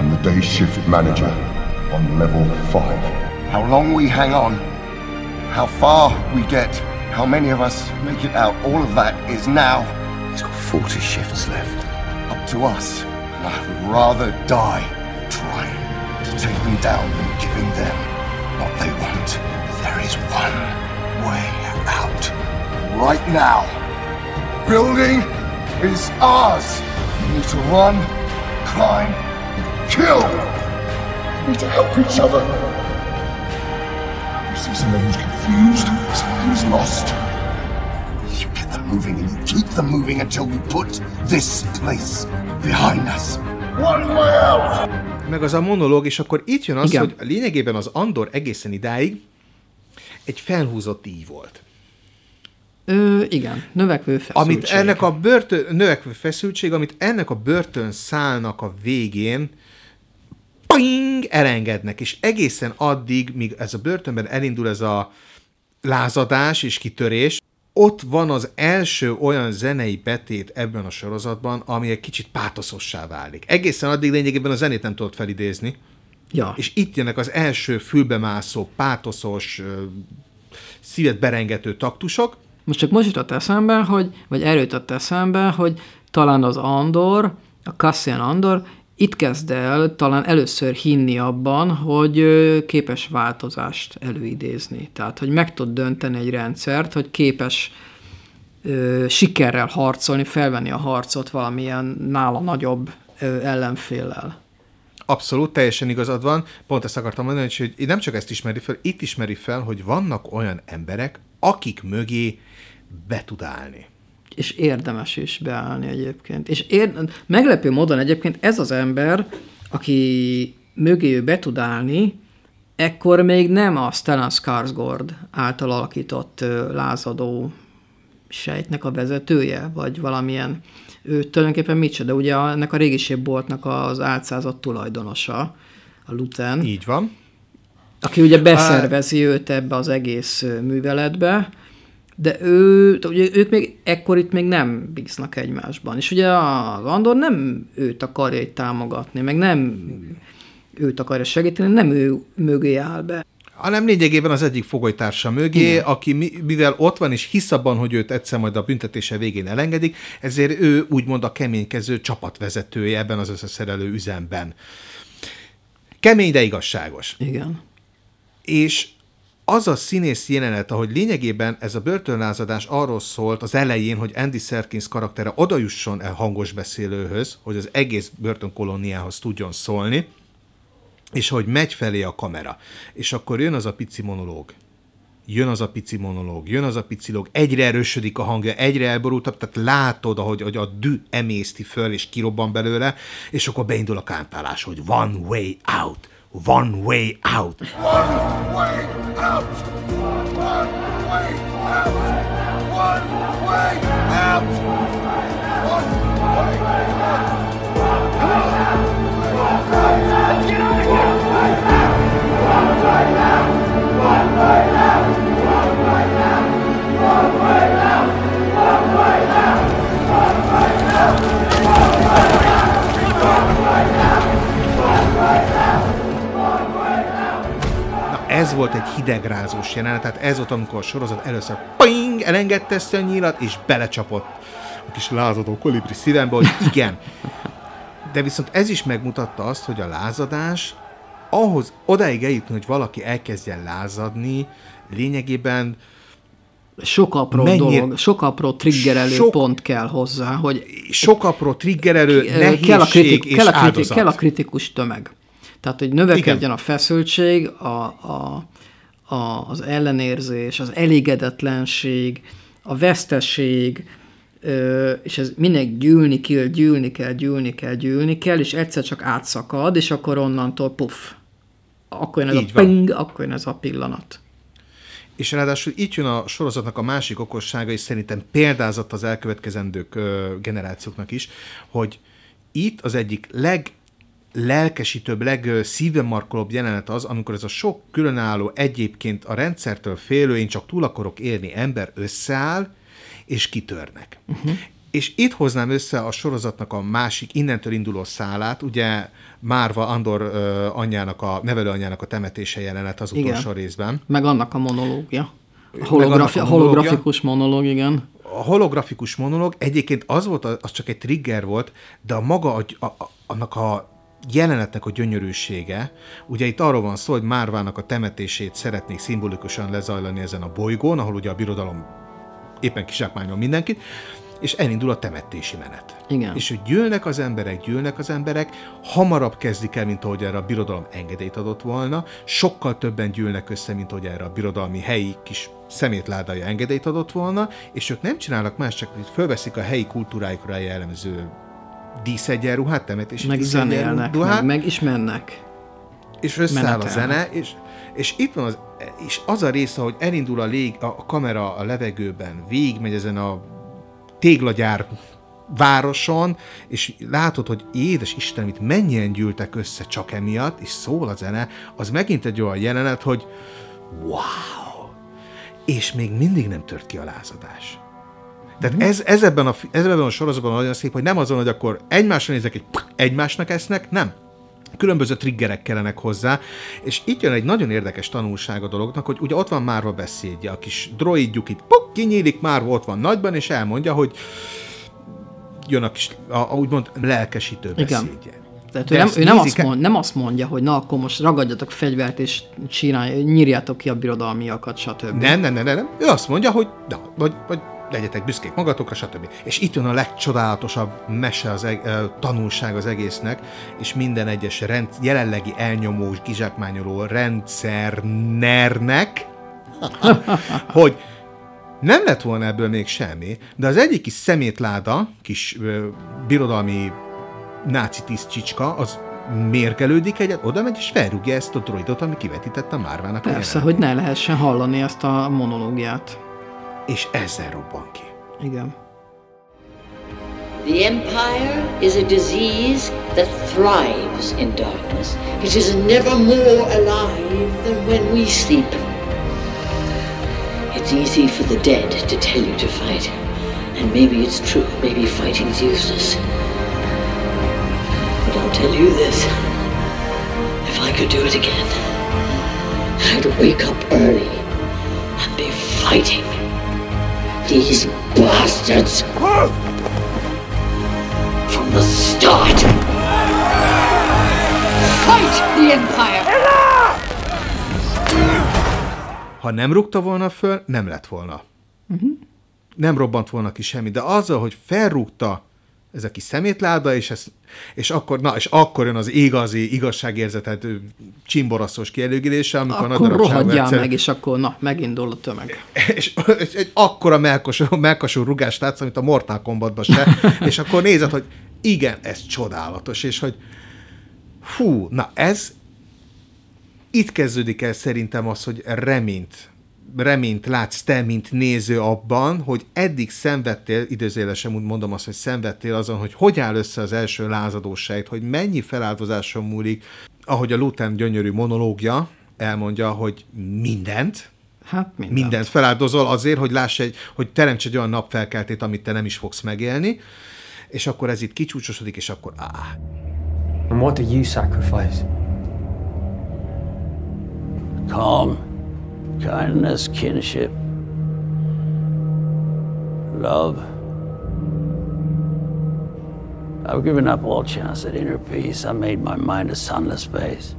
I'm the day shift manager on level 5. How long we hang on, how far we get, how many of us make it out, all of that is now He's got 40 shifts left. up to us. And I would rather die trying to take them down than giving them what they want. There is one way out. Right now. Building is ours. We need to run, climb, kill. We need to help each other. We see someone who's confused, someone who's lost. You get them moving and you keep them moving until we put this place behind us. One way out! Meg az a monológ, és akkor itt jön az, Igen. hogy lényegében az Andor egészen idáig egy felhúzott íj volt. Ö, igen, növekvő feszültség. Amit ennek a börtön, növekvő feszültség, amit ennek a börtön szálnak a végén ping, elengednek, és egészen addig, míg ez a börtönben elindul ez a lázadás és kitörés, ott van az első olyan zenei betét ebben a sorozatban, ami egy kicsit pátoszossá válik. Egészen addig lényegében a zenét nem tudott felidézni, Ja. és itt jönnek az első fülbemászó, pátoszos, szívet berengető taktusok, Most csak most jutott eszembe, hogy, vagy erőtött eszembe, hogy talán az Andor, a Cassian Andor itt kezd el talán először hinni abban, hogy képes változást előidézni. Tehát, hogy meg tud dönteni egy rendszert, hogy képes ö, sikerrel harcolni, felvenni a harcot valamilyen nála nagyobb ö, ellenféllel. Abszolút, teljesen igazad van. Pont ezt akartam mondani, hogy nem csak ezt ismeri fel, itt ismeri fel, hogy vannak olyan emberek, akik mögé be tud állni. És érdemes is beállni egyébként. És ér, meglepő módon egyébként ez az ember, aki mögé ő be tud állni, ekkor még nem a Stellan Skarsgård által alakított lázadó sejtnek a vezetője, vagy valamilyen, ő tulajdonképpen micsoda, ugye a- ennek a régi boltnak az álcázott tulajdonosa, a Luten, Így van. aki ugye beszervezi őt ebbe az egész műveletbe, de ő, ugye ők még ekkor itt még nem bíznak egymásban. És ugye az Andor nem őt akarja itt támogatni, meg nem őt akarja segíteni, nem ő mögé áll be. hanem lényegében az egyik fogolytársa mögé, Igen. aki mi- mivel ott van és hisz abban, hogy őt egyszer majd a büntetése végén elengedik, ezért ő úgymond a keménykező csapatvezetője ebben az összeszerelő üzemben. Kemény, de igazságos. Igen. És az a színész jelenet, ahogy lényegében ez a börtönlázadás arról szólt az elején, hogy Andy Serkins karaktere odajusson el hangos beszélőhöz, hogy az egész börtönkolóniához tudjon szólni, és hogy megy felé a kamera. És akkor jön az a pici monológ. Jön az a pici monológ, jön az a pici lóg, egyre erősödik a hangja, egyre elborultabb, tehát látod, ahogy, hogy a dű emészti föl, és kirobban belőle, és akkor beindul a kántálás, hogy one way out, one way out. One way out! One way out! One way out! One way out! Na, ez volt egy hidegrázós jelenet, tehát ez volt, amikor a sorozat először ping, elengedte ezt a nyílat, és belecsapott a kis lázadó kolibri szívembe, hogy igen. De viszont ez is megmutatta azt, hogy a lázadás ahhoz odáig eljutni, hogy valaki elkezdjen lázadni, lényegében Sok apró Mennyire- dolog, sok apró triggerelő Sok- pont kell hozzá, hogy sok apró triggerelő, nehézség kell a, kritik, és kell, a kritik, áldozat. kell a kritikus tömeg. Tehát, hogy növekedjen Igen. a feszültség, a, a, a, az ellenérzés, az elégedetlenség, a veszteség, ö, és ez mindig gyűlni kell, gyűlni kell, gyűlni kell, gyűlni kell, és egyszer csak átszakad, és akkor onnantól puff. akkor jön ez Így a van. ping, akkor jön ez a pillanat. És ráadásul itt jön a sorozatnak a másik okossága, és szerintem példázat az elkövetkezendők ö, generációknak is, hogy itt az egyik leg lelkesítőbb, legszívemmarkolóbb jelenet az, amikor ez a sok különálló, egyébként a rendszertől félő, én csak túl akarok érni ember összeáll, és kitörnek. Uh-huh. És itt hoznám össze a sorozatnak a másik, innentől induló szálát, ugye Márva Andor ö, anyjának, a nevelőanyjának a temetése jelenet az utolsó Igen. részben. Meg annak a monológia. A holografi- a holografikus monológ, igen. a holografikus monológ egyébként az volt, az csak egy trigger volt, de a maga, a, a, annak a jelenetnek a gyönyörűsége, ugye itt arról van szó, hogy Márvának a temetését szeretnék szimbolikusan lezajlani ezen a bolygón, ahol ugye a birodalom éppen kizsákmányol mindenkit, és elindul a temetési menet. Igen. És hogy gyűlnek az emberek, gyűlnek az emberek, hamarabb kezdik el, mint ahogy erre a birodalom engedélyt adott volna, sokkal többen gyűlnek össze, mint ahogy erre a birodalmi helyi kis szemétládája engedélyt adott volna, és ők nem csinálnak más, csak hogy fölveszik a helyi kultúrájukra jellemző díszegyenruhát, temetési Meg zenélnek, meg, díszegyenruhát, meg is mennek. és összeáll a menetelnek. zene, és, és itt van az, és az a része, hogy elindul a, lég, a, a kamera a levegőben, végigmegy ezen a téglagyár városon, és látod, hogy édes Isten, itt mennyien gyűltek össze csak emiatt, és szól a zene, az megint egy olyan jelenet, hogy wow! És még mindig nem tört ki a lázadás. Tehát ez, ez, ebben a, ez ebben a sorozatban nagyon szép, hogy nem azon, hogy akkor egymásra nézek, egy egymásnak esznek, nem. Különböző triggerek kellenek hozzá, és itt jön egy nagyon érdekes tanulság a dolognak, hogy ugye ott van Márva beszédje, a kis droidjuk itt puk, kinyílik, Márva ott van nagyban, és elmondja, hogy jön a kis, a, a úgymond lelkesítő Igen. beszédje. Tehát De ő, nem, ő nem, azt el- mond, nem azt mondja, hogy na akkor most ragadjatok fegyvert, és csinálj, nyírjátok ki a birodalmiakat, stb. Nem, nem, nem, nem, nem. Ő azt mondja, hogy na, vagy, vagy legyetek büszkék magatokra, stb. És itt jön a legcsodálatosabb mese, az eg- tanulság az egésznek, és minden egyes rend, jelenlegi elnyomós, kizsákmányoló rendszernernek, [LAUGHS] hogy nem lett volna ebből még semmi, de az egyik kis szemétláda, kis ö, birodalmi náci tisztcsicska, az mérgelődik egyet, oda megy és felrúgja ezt a droidot, ami kivetítette a Márvának a Persze, jelenet. hogy ne lehessen hallani ezt a monológiát. És ezzel robban ki. Igen. The Empire is a disease that thrives in darkness. It is never more alive than when we sleep. It's easy for the dead to tell you to fight. And maybe it's true, maybe fighting's useless. But I'll tell you this. If I could do it again, I'd wake up early and be fighting these bastards from the start. Fight the Empire! Ha nem rúgta volna föl, nem lett volna. Uh-huh. Nem robbant volna ki semmi, de azzal, hogy felrúgta ez a kis szemétláda, és, ez, és, akkor, na, és akkor jön az igazi igazságérzetet csimboraszos kielőgélése, amikor a Akkor darabságú rohadjál egyszer- meg, és akkor na, megindul a tömeg. [LAUGHS] és, és egy akkora melkosú, melkosú rugást látsz, amit a Mortal Kombatban se, [LAUGHS] és akkor nézed, hogy igen, ez csodálatos, és hogy fú, na ez itt kezdődik el szerintem az, hogy reményt reményt látsz te, mint néző abban, hogy eddig szenvedtél, időzélesen úgy mondom azt, hogy szenvedtél azon, hogy hogy áll össze az első lázadósáit, hogy mennyi feláldozáson múlik, ahogy a Luthen gyönyörű monológia elmondja, hogy mindent, Hát mindent. mindent feláldozol azért, hogy láss egy, hogy teremts egy olyan napfelkeltét, amit te nem is fogsz megélni, és akkor ez itt kicsúcsosodik, és akkor áh, And what do you sacrifice? Calm, kindness, kinship, love. I've given up all chance at inner peace. I made my mind a sunless space.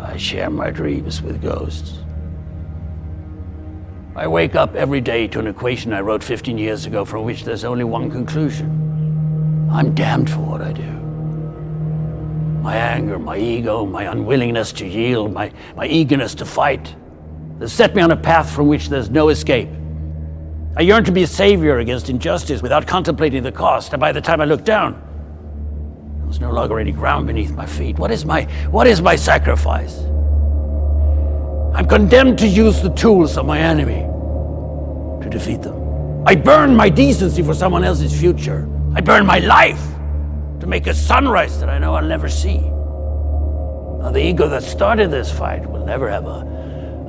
I share my dreams with ghosts. I wake up every day to an equation I wrote 15 years ago from which there's only one conclusion. I'm damned for what I do my anger, my ego, my unwillingness to yield, my, my eagerness to fight. They set me on a path from which there's no escape. I yearn to be a savior against injustice without contemplating the cost, and by the time I look down, There's no longer any ground beneath my feet. What is my what is my sacrifice? I'm condemned to use the tools of my enemy to defeat them. I burn my decency for someone else's future. I burn my life make a sunrise that I know I'll never see. Now, the ego that started this fight will never have a,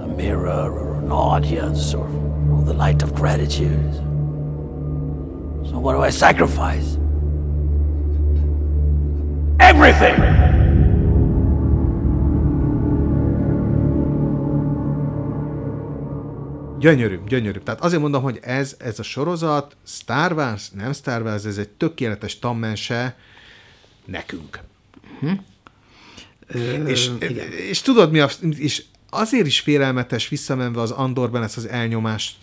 a mirror or an audience or, or the light of gratitude. So, what do I sacrifice? Everything! Gyönyörű, gyönyörű. Tehát azért mondom, hogy ez, ez a sorozat, Star Wars, nem Star Wars, ez egy tökéletes tammense nekünk. És, és tudod mi a, és azért is félelmetes visszamenve az Andorban ezt az elnyomást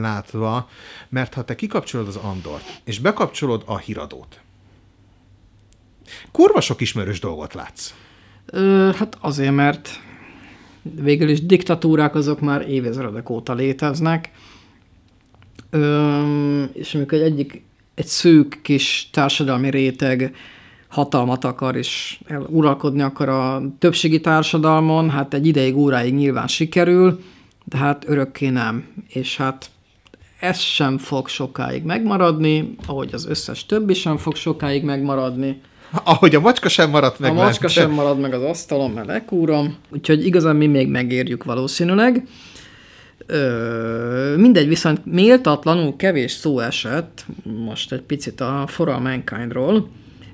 látva, mert ha te kikapcsolod az Andort, és bekapcsolod a híradót, kurva sok ismerős dolgot látsz. Ö, hát azért, mert végül is diktatúrák azok már évezredek óta léteznek, Ö, és amikor egy egyik egy szűk kis társadalmi réteg hatalmat akar és uralkodni akar a többségi társadalmon, hát egy ideig, óráig nyilván sikerül, de hát örökké nem. És hát ez sem fog sokáig megmaradni, ahogy az összes többi sem fog sokáig megmaradni. Ahogy a macska sem maradt meg. A macska sem marad meg az asztalon, mert lekúrom. Úgyhogy igazán mi még megérjük valószínűleg. Ö, mindegy, viszont méltatlanul kevés szó esett most egy picit a For All Mankindról,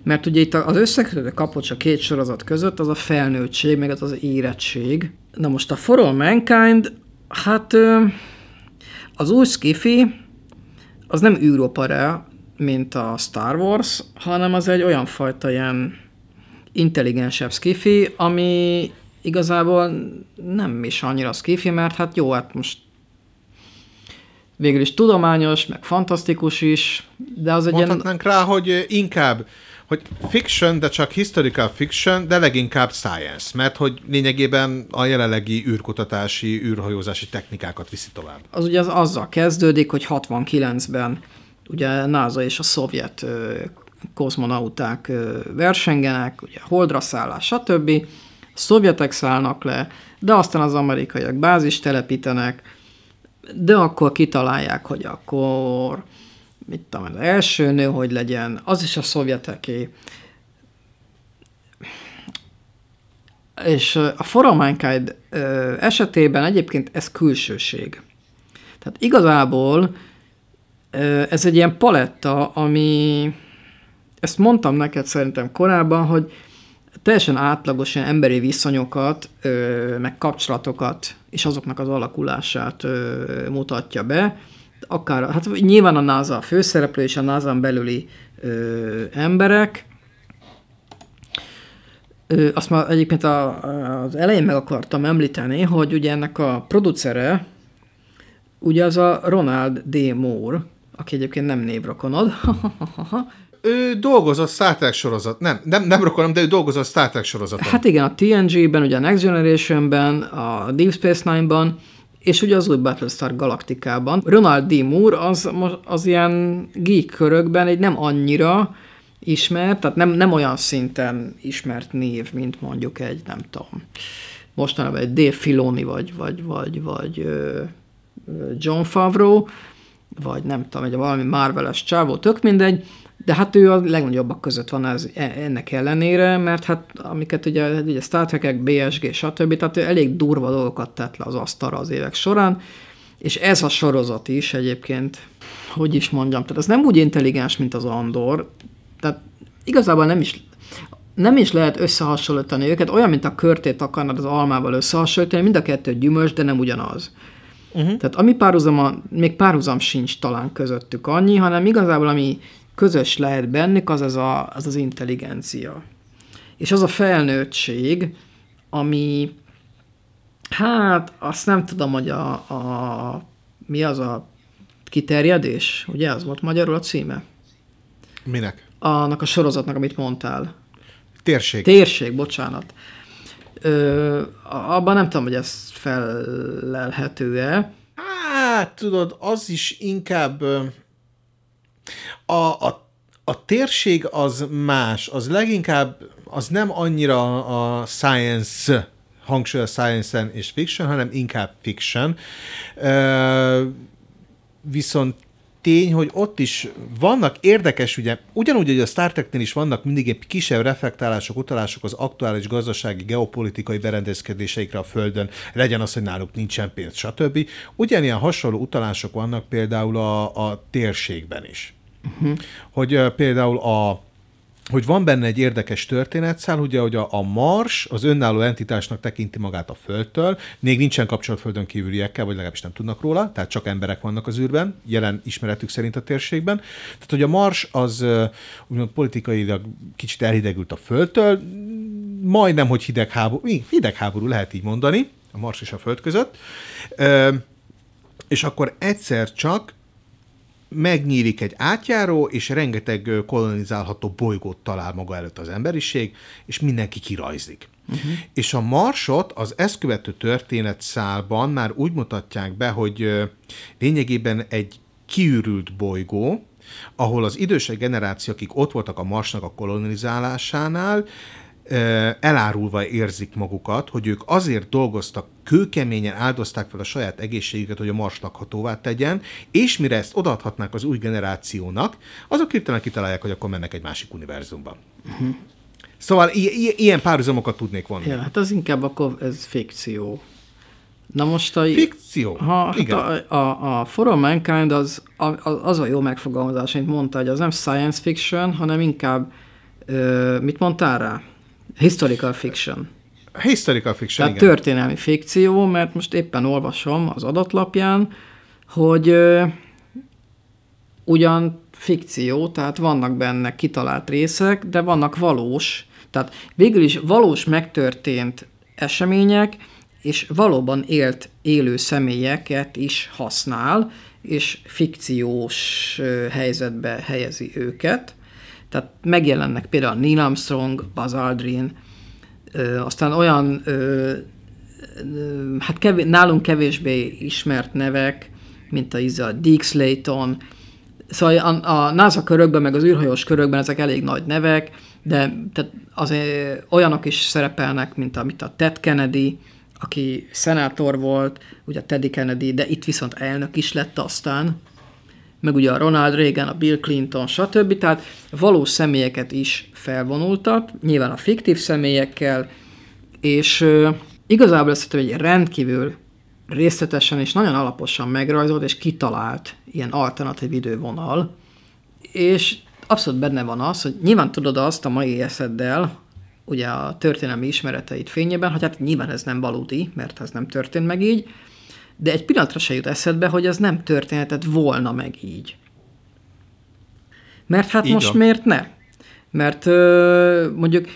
mert ugye itt az összekötő kapocs a két sorozat között az a felnőttség, meg az az érettség. Na most a For All Mankind, hát az új skifi, az nem űropara, mint a Star Wars, hanem az egy olyan fajta ilyen intelligensebb skifi, ami igazából nem is annyira skifi, mert hát jó, hát most végül is tudományos, meg fantasztikus is, de az egy Mondhatnánk ilyen... rá, hogy inkább hogy fiction, de csak historical fiction, de leginkább science, mert hogy lényegében a jelenlegi űrkutatási, űrhajózási technikákat viszi tovább. Az ugye az azzal kezdődik, hogy 69-ben ugye NASA és a szovjet kozmonauták versengenek, ugye holdra szállás, stb. A szovjetek szállnak le, de aztán az amerikaiak bázis telepítenek, de akkor kitalálják, hogy akkor mit tudom, az első nő, hogy legyen, az is a szovjeteké. És a For esetében egyébként ez külsőség. Tehát igazából ez egy ilyen paletta, ami, ezt mondtam neked szerintem korábban, hogy teljesen átlagos ilyen emberi viszonyokat, meg kapcsolatokat és azoknak az alakulását mutatja be, akár, hát nyilván a NASA a főszereplő és a NASA belüli ö, emberek, Ö, azt már egyébként a, az elején meg akartam említeni, hogy ugye ennek a producere, ugye az a Ronald D. Moore, aki egyébként nem névrokonod. [LAUGHS] ő dolgozott Star Trek sorozat, nem, nem, nem rokonom, de ő dolgozott Star Trek sorozaton. Hát igen, a TNG-ben, ugye a Next Generation-ben, a Deep Space Nine-ban, és ugye az új Battlestar Galaktikában. Ronald D. Moore az, az ilyen geek körökben egy nem annyira ismert, tehát nem, nem olyan szinten ismert név, mint mondjuk egy, nem tudom, mostanában egy Dave Filoni, vagy, vagy, vagy, vagy John Favreau, vagy nem tudom, egy valami Marveles csávó, tök mindegy, de hát ő a legnagyobbak között van ez, e, ennek ellenére, mert hát amiket ugye, ugye Star Trek, BSG, stb. Tehát ő elég durva dolgokat tett le az asztalra az évek során, és ez a sorozat is egyébként, hogy is mondjam, tehát ez nem úgy intelligens, mint az Andor, tehát igazából nem is nem is lehet összehasonlítani őket, olyan, mint a körtét akarnád az almával összehasonlítani, mind a kettő gyümölcs, de nem ugyanaz. Uh-huh. Tehát ami párhuzama, még párhuzam sincs talán közöttük annyi, hanem igazából ami közös lehet bennük, az az, a, az az intelligencia. És az a felnőttség, ami, hát azt nem tudom, hogy a, a mi az a kiterjedés, ugye az volt magyarul a címe? Minek? Annak a sorozatnak, amit mondtál. Térség. Térség, bocsánat. Ö, abban nem tudom, hogy ez felelhető-e. Hát, tudod, az is inkább a, a, a térség az más, az leginkább, az nem annyira a science, hangsúly a science és fiction, hanem inkább fiction. Viszont tény, hogy ott is vannak érdekes, ugye, ugyanúgy, hogy a Star Treknél is vannak mindig egy kisebb reflektálások, utalások az aktuális gazdasági, geopolitikai berendezkedéseikre a Földön, legyen az, hogy náluk nincsen pénz, stb. Ugyanilyen hasonló utalások vannak például a, a térségben is. Uh-huh. Hogy uh, például a hogy van benne egy érdekes történetszál, ugye, hogy a, a Mars az önálló entitásnak tekinti magát a Földtől, még nincsen kapcsolat Földön kívüliekkel, vagy legalábbis nem tudnak róla, tehát csak emberek vannak az űrben, jelen ismeretük szerint a térségben. Tehát, hogy a Mars az úgymond politikailag kicsit elhidegült a Földtől, majdnem, hogy hidegháború, hidegháború lehet így mondani, a Mars és a Föld között, és akkor egyszer csak megnyílik egy átjáró, és rengeteg kolonizálható bolygót talál maga előtt az emberiség, és mindenki kirajzik. Uh-huh. És a Marsot az ezt követő történetszálban már úgy mutatják be, hogy lényegében egy kiürült bolygó, ahol az idősek generáció, akik ott voltak a Marsnak a kolonizálásánál, elárulva érzik magukat, hogy ők azért dolgoztak kőkeményen, áldozták fel a saját egészségüket, hogy a Mars lakhatóvá tegyen, és mire ezt odaadhatnák az új generációnak, azok hirtelen kitalálják, hogy akkor mennek egy másik univerzumba. Uh-huh. Szóval i- i- ilyen párhuzamokat tudnék vonni. Ja, hát az inkább akkor ez fikció. Na most a... Fikció? Ha, hát Igen. a, a, a For All Mankind az, a, az a jó megfogalmazás, mint mondta, hogy az nem science fiction, hanem inkább, ö, mit mondtál rá? Historical fiction. Historical fiction, Tehát igen. történelmi fikció, mert most éppen olvasom az adatlapján, hogy ö, ugyan fikció, tehát vannak benne kitalált részek, de vannak valós, tehát végül is valós megtörtént események, és valóban élt élő személyeket is használ, és fikciós helyzetbe helyezi őket. Tehát megjelennek például Neil Armstrong, Buzz Aldrin, ö, aztán olyan ö, ö, hát kevés, nálunk kevésbé ismert nevek, mint a, izé a Dick Slayton, Szóval a, a NASA körökben, meg az űrhajós körökben ezek elég nagy nevek, de tehát azért olyanok is szerepelnek, mint amit a Ted Kennedy, aki szenátor volt, ugye Teddy Kennedy, de itt viszont elnök is lett aztán, meg ugye a Ronald Reagan, a Bill Clinton, stb. Tehát valós személyeket is felvonultat, nyilván a fiktív személyekkel, és ö, igazából ezt egy rendkívül részletesen és nagyon alaposan megrajzolt és kitalált ilyen alternatív idővonal, és abszolút benne van az, hogy nyilván tudod azt a mai eszeddel, ugye a történelmi ismereteit fényében, hogy hát nyilván ez nem valódi, mert ez nem történt meg így, de egy pillanatra se jut eszedbe, hogy ez nem történhetett volna meg így. Mert hát Így most van. miért ne? Mert ö, mondjuk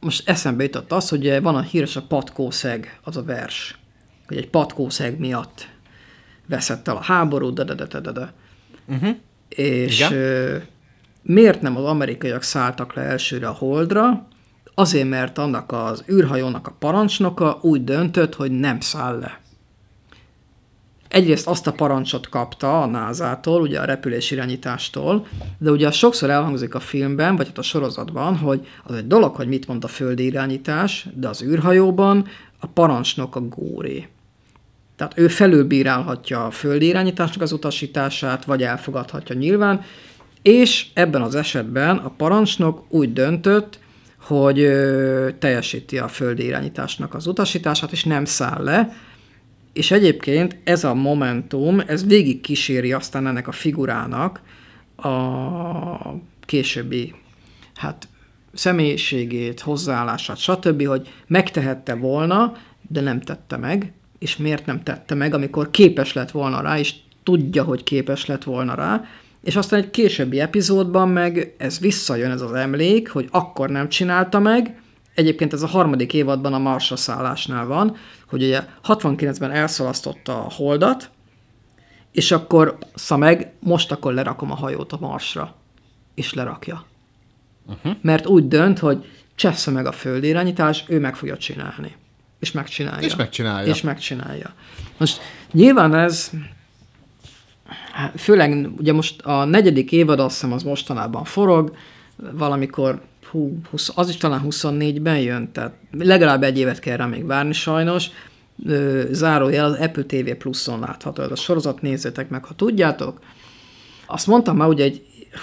most eszembe jutott az, hogy van a híres a patkószeg, az a vers, hogy egy patkószeg miatt veszett el a háború, de de de de de. Uh-huh. És Igen. ö, miért nem az amerikaiak szálltak le elsőre a Holdra? Azért, mert annak az űrhajónak a parancsnoka úgy döntött, hogy nem száll le. Egyrészt azt a parancsot kapta a NASA-tól, ugye a repülés irányítástól, de ugye sokszor elhangzik a filmben, vagy hát a sorozatban, hogy az egy dolog, hogy mit mond a földi irányítás, de az űrhajóban a parancsnok a góré. Tehát ő felülbírálhatja a földi irányításnak az utasítását, vagy elfogadhatja nyilván, és ebben az esetben a parancsnok úgy döntött, hogy ö, teljesíti a földi irányításnak az utasítását, és nem száll le, és egyébként ez a momentum, ez végig kíséri aztán ennek a figurának a későbbi hát, személyiségét, hozzáállását, stb., hogy megtehette volna, de nem tette meg, és miért nem tette meg, amikor képes lett volna rá, és tudja, hogy képes lett volna rá, és aztán egy későbbi epizódban meg ez visszajön, ez az emlék, hogy akkor nem csinálta meg, Egyébként ez a harmadik évadban a Marsra szállásnál van, hogy ugye 69-ben elszalasztotta a holdat, és akkor szá meg, most akkor lerakom a hajót a Marsra. És lerakja. Uh-huh. Mert úgy dönt, hogy csessze meg a földi irányítás, ő meg fogja csinálni. És megcsinálja. És megcsinálja. És megcsinálja. Most nyilván ez Hát, főleg ugye most a negyedik évad azt hiszem az mostanában forog, valamikor hú, 20, az is talán 24-ben jön, tehát legalább egy évet kell rá még várni sajnos. Zárójel az Apple TV Plus-on látható ez a sorozat, nézzétek meg, ha tudjátok. Azt mondtam már ugye,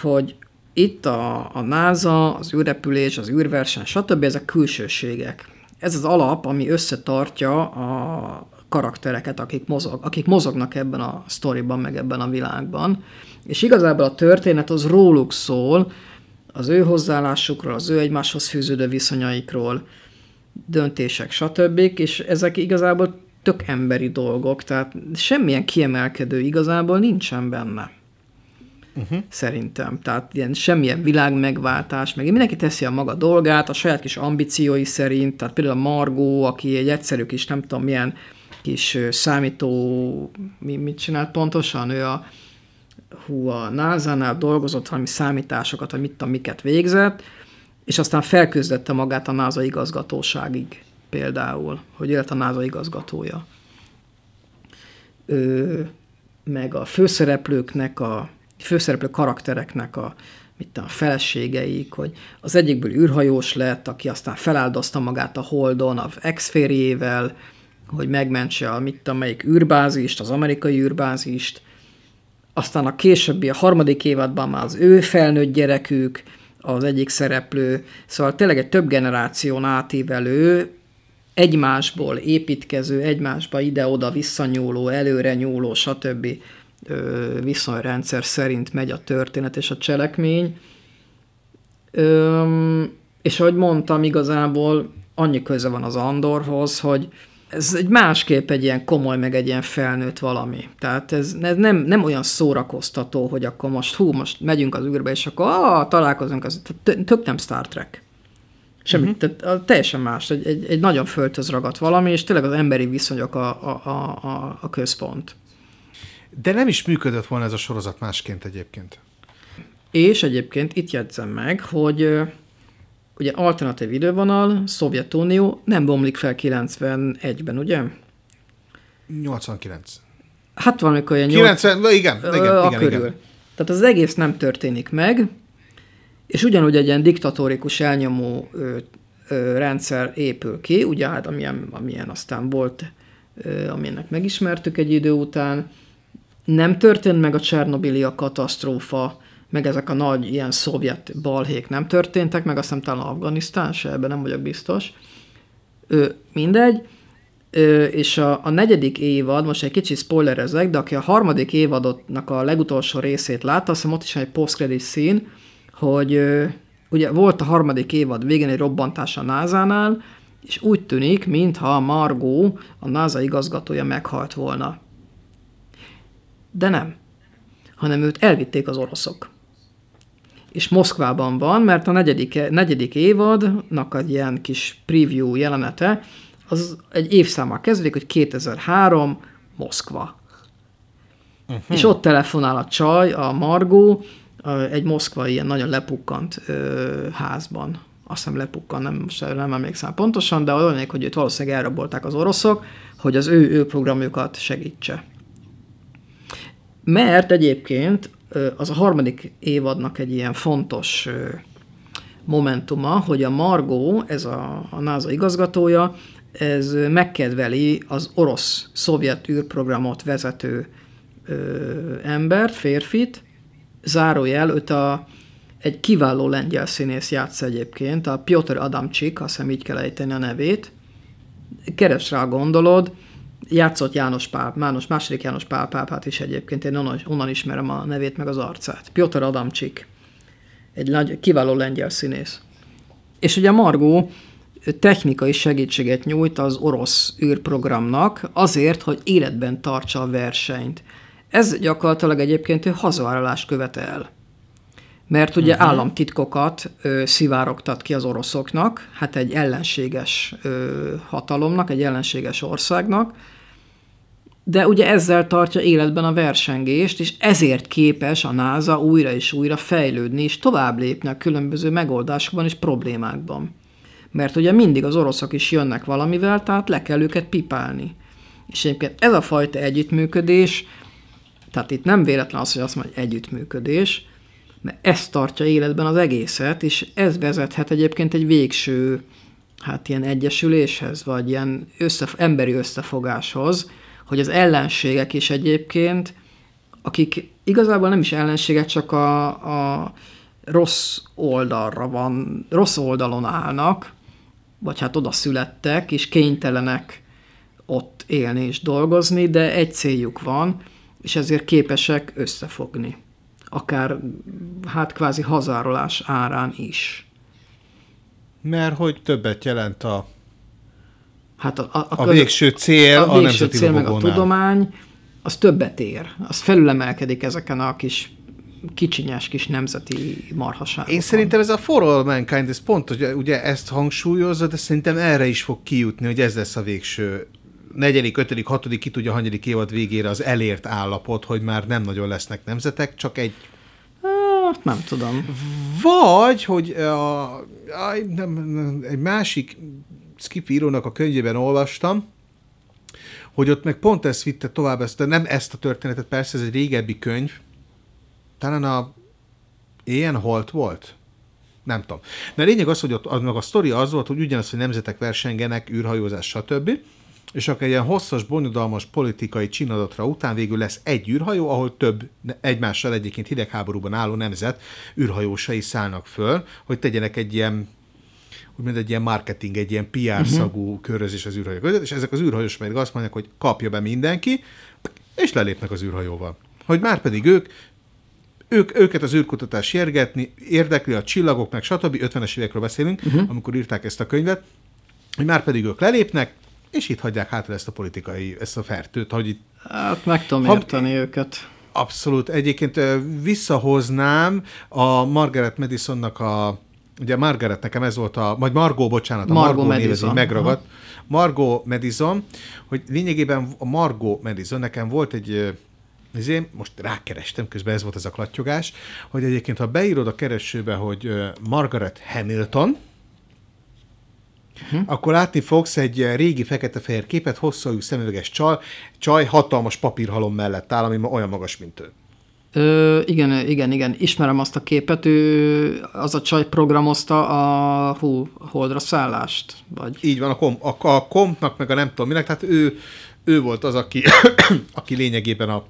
hogy itt a, a NASA, az űrrepülés, az űrverseny, stb. ezek külsőségek. Ez az alap, ami összetartja a karaktereket, akik, mozog, akik mozognak ebben a sztoriban, meg ebben a világban. És igazából a történet az róluk szól, az ő hozzáállásukról, az ő egymáshoz fűződő viszonyaikról, döntések, stb. És ezek igazából tök emberi dolgok, tehát semmilyen kiemelkedő igazából nincsen benne. Uh-huh. Szerintem. Tehát ilyen semmilyen világmegváltás, meg mindenki teszi a maga dolgát, a saját kis ambíciói szerint, tehát például a Margó, aki egy egyszerű kis, nem tudom milyen kis számító, mi, mit csinált pontosan, ő a, hú, a NASA-nál dolgozott valami számításokat, vagy mit tudom, miket végzett, és aztán felküzdette magát a NASA igazgatóságig például, hogy lett a NASA igazgatója. Ö, meg a főszereplőknek, a főszereplő karaktereknek a, mit a feleségeik, hogy az egyikből űrhajós lett, aki aztán feláldozta magát a Holdon, a ex hogy megmentse a mit tudom, melyik űrbázist, az amerikai űrbázist, aztán a későbbi, a harmadik évadban már az ő felnőtt gyerekük, az egyik szereplő, szóval tényleg egy több generáción átívelő, egymásból építkező, egymásba ide-oda visszanyúló, előre nyúló, stb. viszonyrendszer szerint megy a történet és a cselekmény. és ahogy mondtam, igazából annyi köze van az Andorhoz, hogy ez egy másképp egy ilyen komoly, meg egy ilyen felnőtt valami. Tehát ez, nem, nem olyan szórakoztató, hogy akkor most hú, most megyünk az űrbe, és akkor ah, találkozunk, az tök nem Star Trek. Semmi, uh-huh. tehát teljesen más, egy, egy, egy nagyon földhöz ragadt valami, és tényleg az emberi viszonyok a, a, a, a központ. De nem is működött volna ez a sorozat másként egyébként. És egyébként itt jegyzem meg, hogy ugye alternatív idővonal, Szovjetunió nem bomlik fel 91-ben, ugye? 89. Hát valamikor ilyen 90, 8... igen, igen, igen, körül. igen. Tehát az egész nem történik meg, és ugyanúgy egy ilyen diktatórikus elnyomó ö, ö, rendszer épül ki, ugye hát amilyen, amilyen aztán volt, ö, amilyennek megismertük egy idő után. Nem történt meg a Csernobili a katasztrófa, meg ezek a nagy ilyen szovjet balhék nem történtek, meg azt hiszem talán Afganisztán se, ebben nem vagyok biztos. Ö, mindegy. Ö, és a, a negyedik évad, most egy kicsit spoilerezek, de aki a harmadik évadotnak a legutolsó részét látta, azt hiszem ott is egy post szín, hogy ö, ugye volt a harmadik évad végén egy robbantás a NASA-nál, és úgy tűnik, mintha Margó, a NASA igazgatója meghalt volna. De nem. Hanem őt elvitték az oroszok és Moszkvában van, mert a negyedik, negyedik évadnak egy ilyen kis preview jelenete, az egy évszámmal kezdődik, hogy 2003, Moszkva. Uh-huh. És ott telefonál a csaj, a Margó, egy moszkvai ilyen nagyon lepukkant ö, házban. Azt hiszem lepukkan, nem, most nem emlékszem pontosan, de olyan, hogy őt valószínűleg elrabolták az oroszok, hogy az ő, ő programjukat segítse. Mert egyébként az a harmadik évadnak egy ilyen fontos momentuma, hogy a Margó, ez a, a NASA igazgatója, ez megkedveli az orosz-szovjet űrprogramot vezető ö, embert, férfit, zárójel, őt a, egy kiváló lengyel színész játsz egyébként, a Piotr Adamcsik, azt hiszem így kell ejteni a nevét. Keres rá gondolod, játszott János Pál, Mános, második János Pál pápát is egyébként, én onnan, onnan ismerem a nevét meg az arcát. Piotr Adamcsik, egy nagy, kiváló lengyel színész. És ugye Margó technikai segítséget nyújt az orosz űrprogramnak azért, hogy életben tartsa a versenyt. Ez gyakorlatilag egyébként ő hazavállalást követel. Mert ugye uh-huh. államtitkokat ö, szivárogtat ki az oroszoknak, hát egy ellenséges ö, hatalomnak, egy ellenséges országnak, de ugye ezzel tartja életben a versengést, és ezért képes a NASA újra és újra fejlődni, és tovább lépni a különböző megoldásokban és problémákban. Mert ugye mindig az oroszok is jönnek valamivel, tehát le kell őket pipálni. És egyébként ez a fajta együttműködés Tehát itt nem véletlen az, hogy azt mondja, hogy együttműködés, mert ez tartja életben az egészet, és ez vezethet egyébként egy végső, hát ilyen egyesüléshez, vagy ilyen össze, emberi összefogáshoz, hogy az ellenségek is egyébként, akik igazából nem is ellenségek, csak a, a rossz oldalra van, rossz oldalon állnak, vagy hát oda születtek, és kénytelenek ott élni és dolgozni, de egy céljuk van, és ezért képesek összefogni. Akár hát kvázi hazárolás árán is. Mert hogy többet jelent a, Hát a, a, a, a végső cél a, a végső nemzeti cél meg a tudomány, az többet ér. Az felülemelkedik ezeken a kis kicsinyes kis nemzeti marhaságokon. Én szerintem ez a For All Mankind, ez pont, hogy ugye ezt hangsúlyozza, de szerintem erre is fog kijutni, hogy ez lesz a végső negyedik, ötödik, hatodik, ki tudja, hanyadik évad végére az elért állapot, hogy már nem nagyon lesznek nemzetek, csak egy Hát, nem tudom. Vagy, hogy a, a, nem, nem, egy másik Skip írónak a könyvében olvastam, hogy ott meg pont ezt vitte tovább, ezt, de nem ezt a történetet, persze ez egy régebbi könyv, talán a Ilyen Holt volt? Nem tudom. De a lényeg az, hogy ott annak a sztori az volt, hogy ugyanaz, hogy nemzetek versengenek, űrhajózás, stb. És akkor egy ilyen hosszas, bonyodalmas politikai csinadatra után végül lesz egy űrhajó, ahol több egymással egyébként hidegháborúban álló nemzet űrhajósai szállnak föl, hogy tegyenek egy ilyen úgymond egy ilyen marketing, egy ilyen PR szagú uh-huh. körözés az űrhajó között, és ezek az űrhajós pedig azt mondják, hogy kapja be mindenki, és lelépnek az űrhajóval. Hogy már pedig ők ők, őket az űrkutatás érgetni, érdekli a csillagok, meg stb. 50-es évekről beszélünk, uh-huh. amikor írták ezt a könyvet, hogy már pedig ők lelépnek, és itt hagyják hátra ezt a politikai, ezt a fertőt, hogy itt Hát meg tudom Ha- érteni őket. Abszolút. Egyébként visszahoznám a Margaret Madisonnak a Ugye Margaret nekem ez volt a, vagy Margot, bocsánat, a Margot, Margot név, ez Madison. így megragadt. Margot Madison, hogy lényegében a Margot Madison nekem volt egy ö, ezért most rákerestem, közben ez volt ez a klattyogás, hogy egyébként ha beírod a keresőbe, hogy Margaret Hamilton, Hm? akkor látni fogsz egy régi fekete-fehér képet, hosszú szemüveges csaj, csaj hatalmas papírhalom mellett áll, ami olyan magas, mint ő. Ö, igen, igen, igen, ismerem azt a képet, ő, az a csaj programozta a hú, holdra szállást, vagy Így van, a, kom, a, a kompnak, meg a nem tudom minek, tehát ő, ő volt az, aki, [COUGHS] aki lényegében a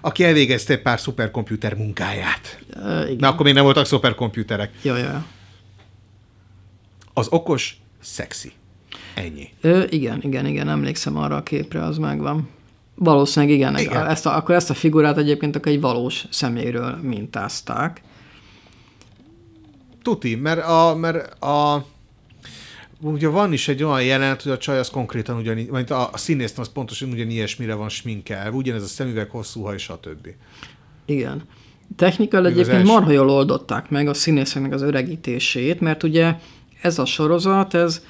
aki elvégezte egy pár szuperkomputer munkáját. Ö, igen. Na, akkor még nem voltak szuperkomputerek. Jó, jó. Az okos, szexi. Ennyi. Ö, igen, igen, igen, emlékszem arra a képre, az megvan. Valószínűleg igen, Igen. Ezt a, akkor ezt a figurát egyébként akkor egy valós személyről mintázták. Tuti, mert a, mert a ugye van is egy olyan jelenet, hogy a csaj az konkrétan ugyanígy, vagy a, a színész az pontosan ugyan ilyesmire van sminkelve, ugyanez a szemüveg, hosszú haj, stb. Igen. Technikailag egyébként marha jól oldották meg a színészeknek az öregítését, mert ugye ez a sorozat, ez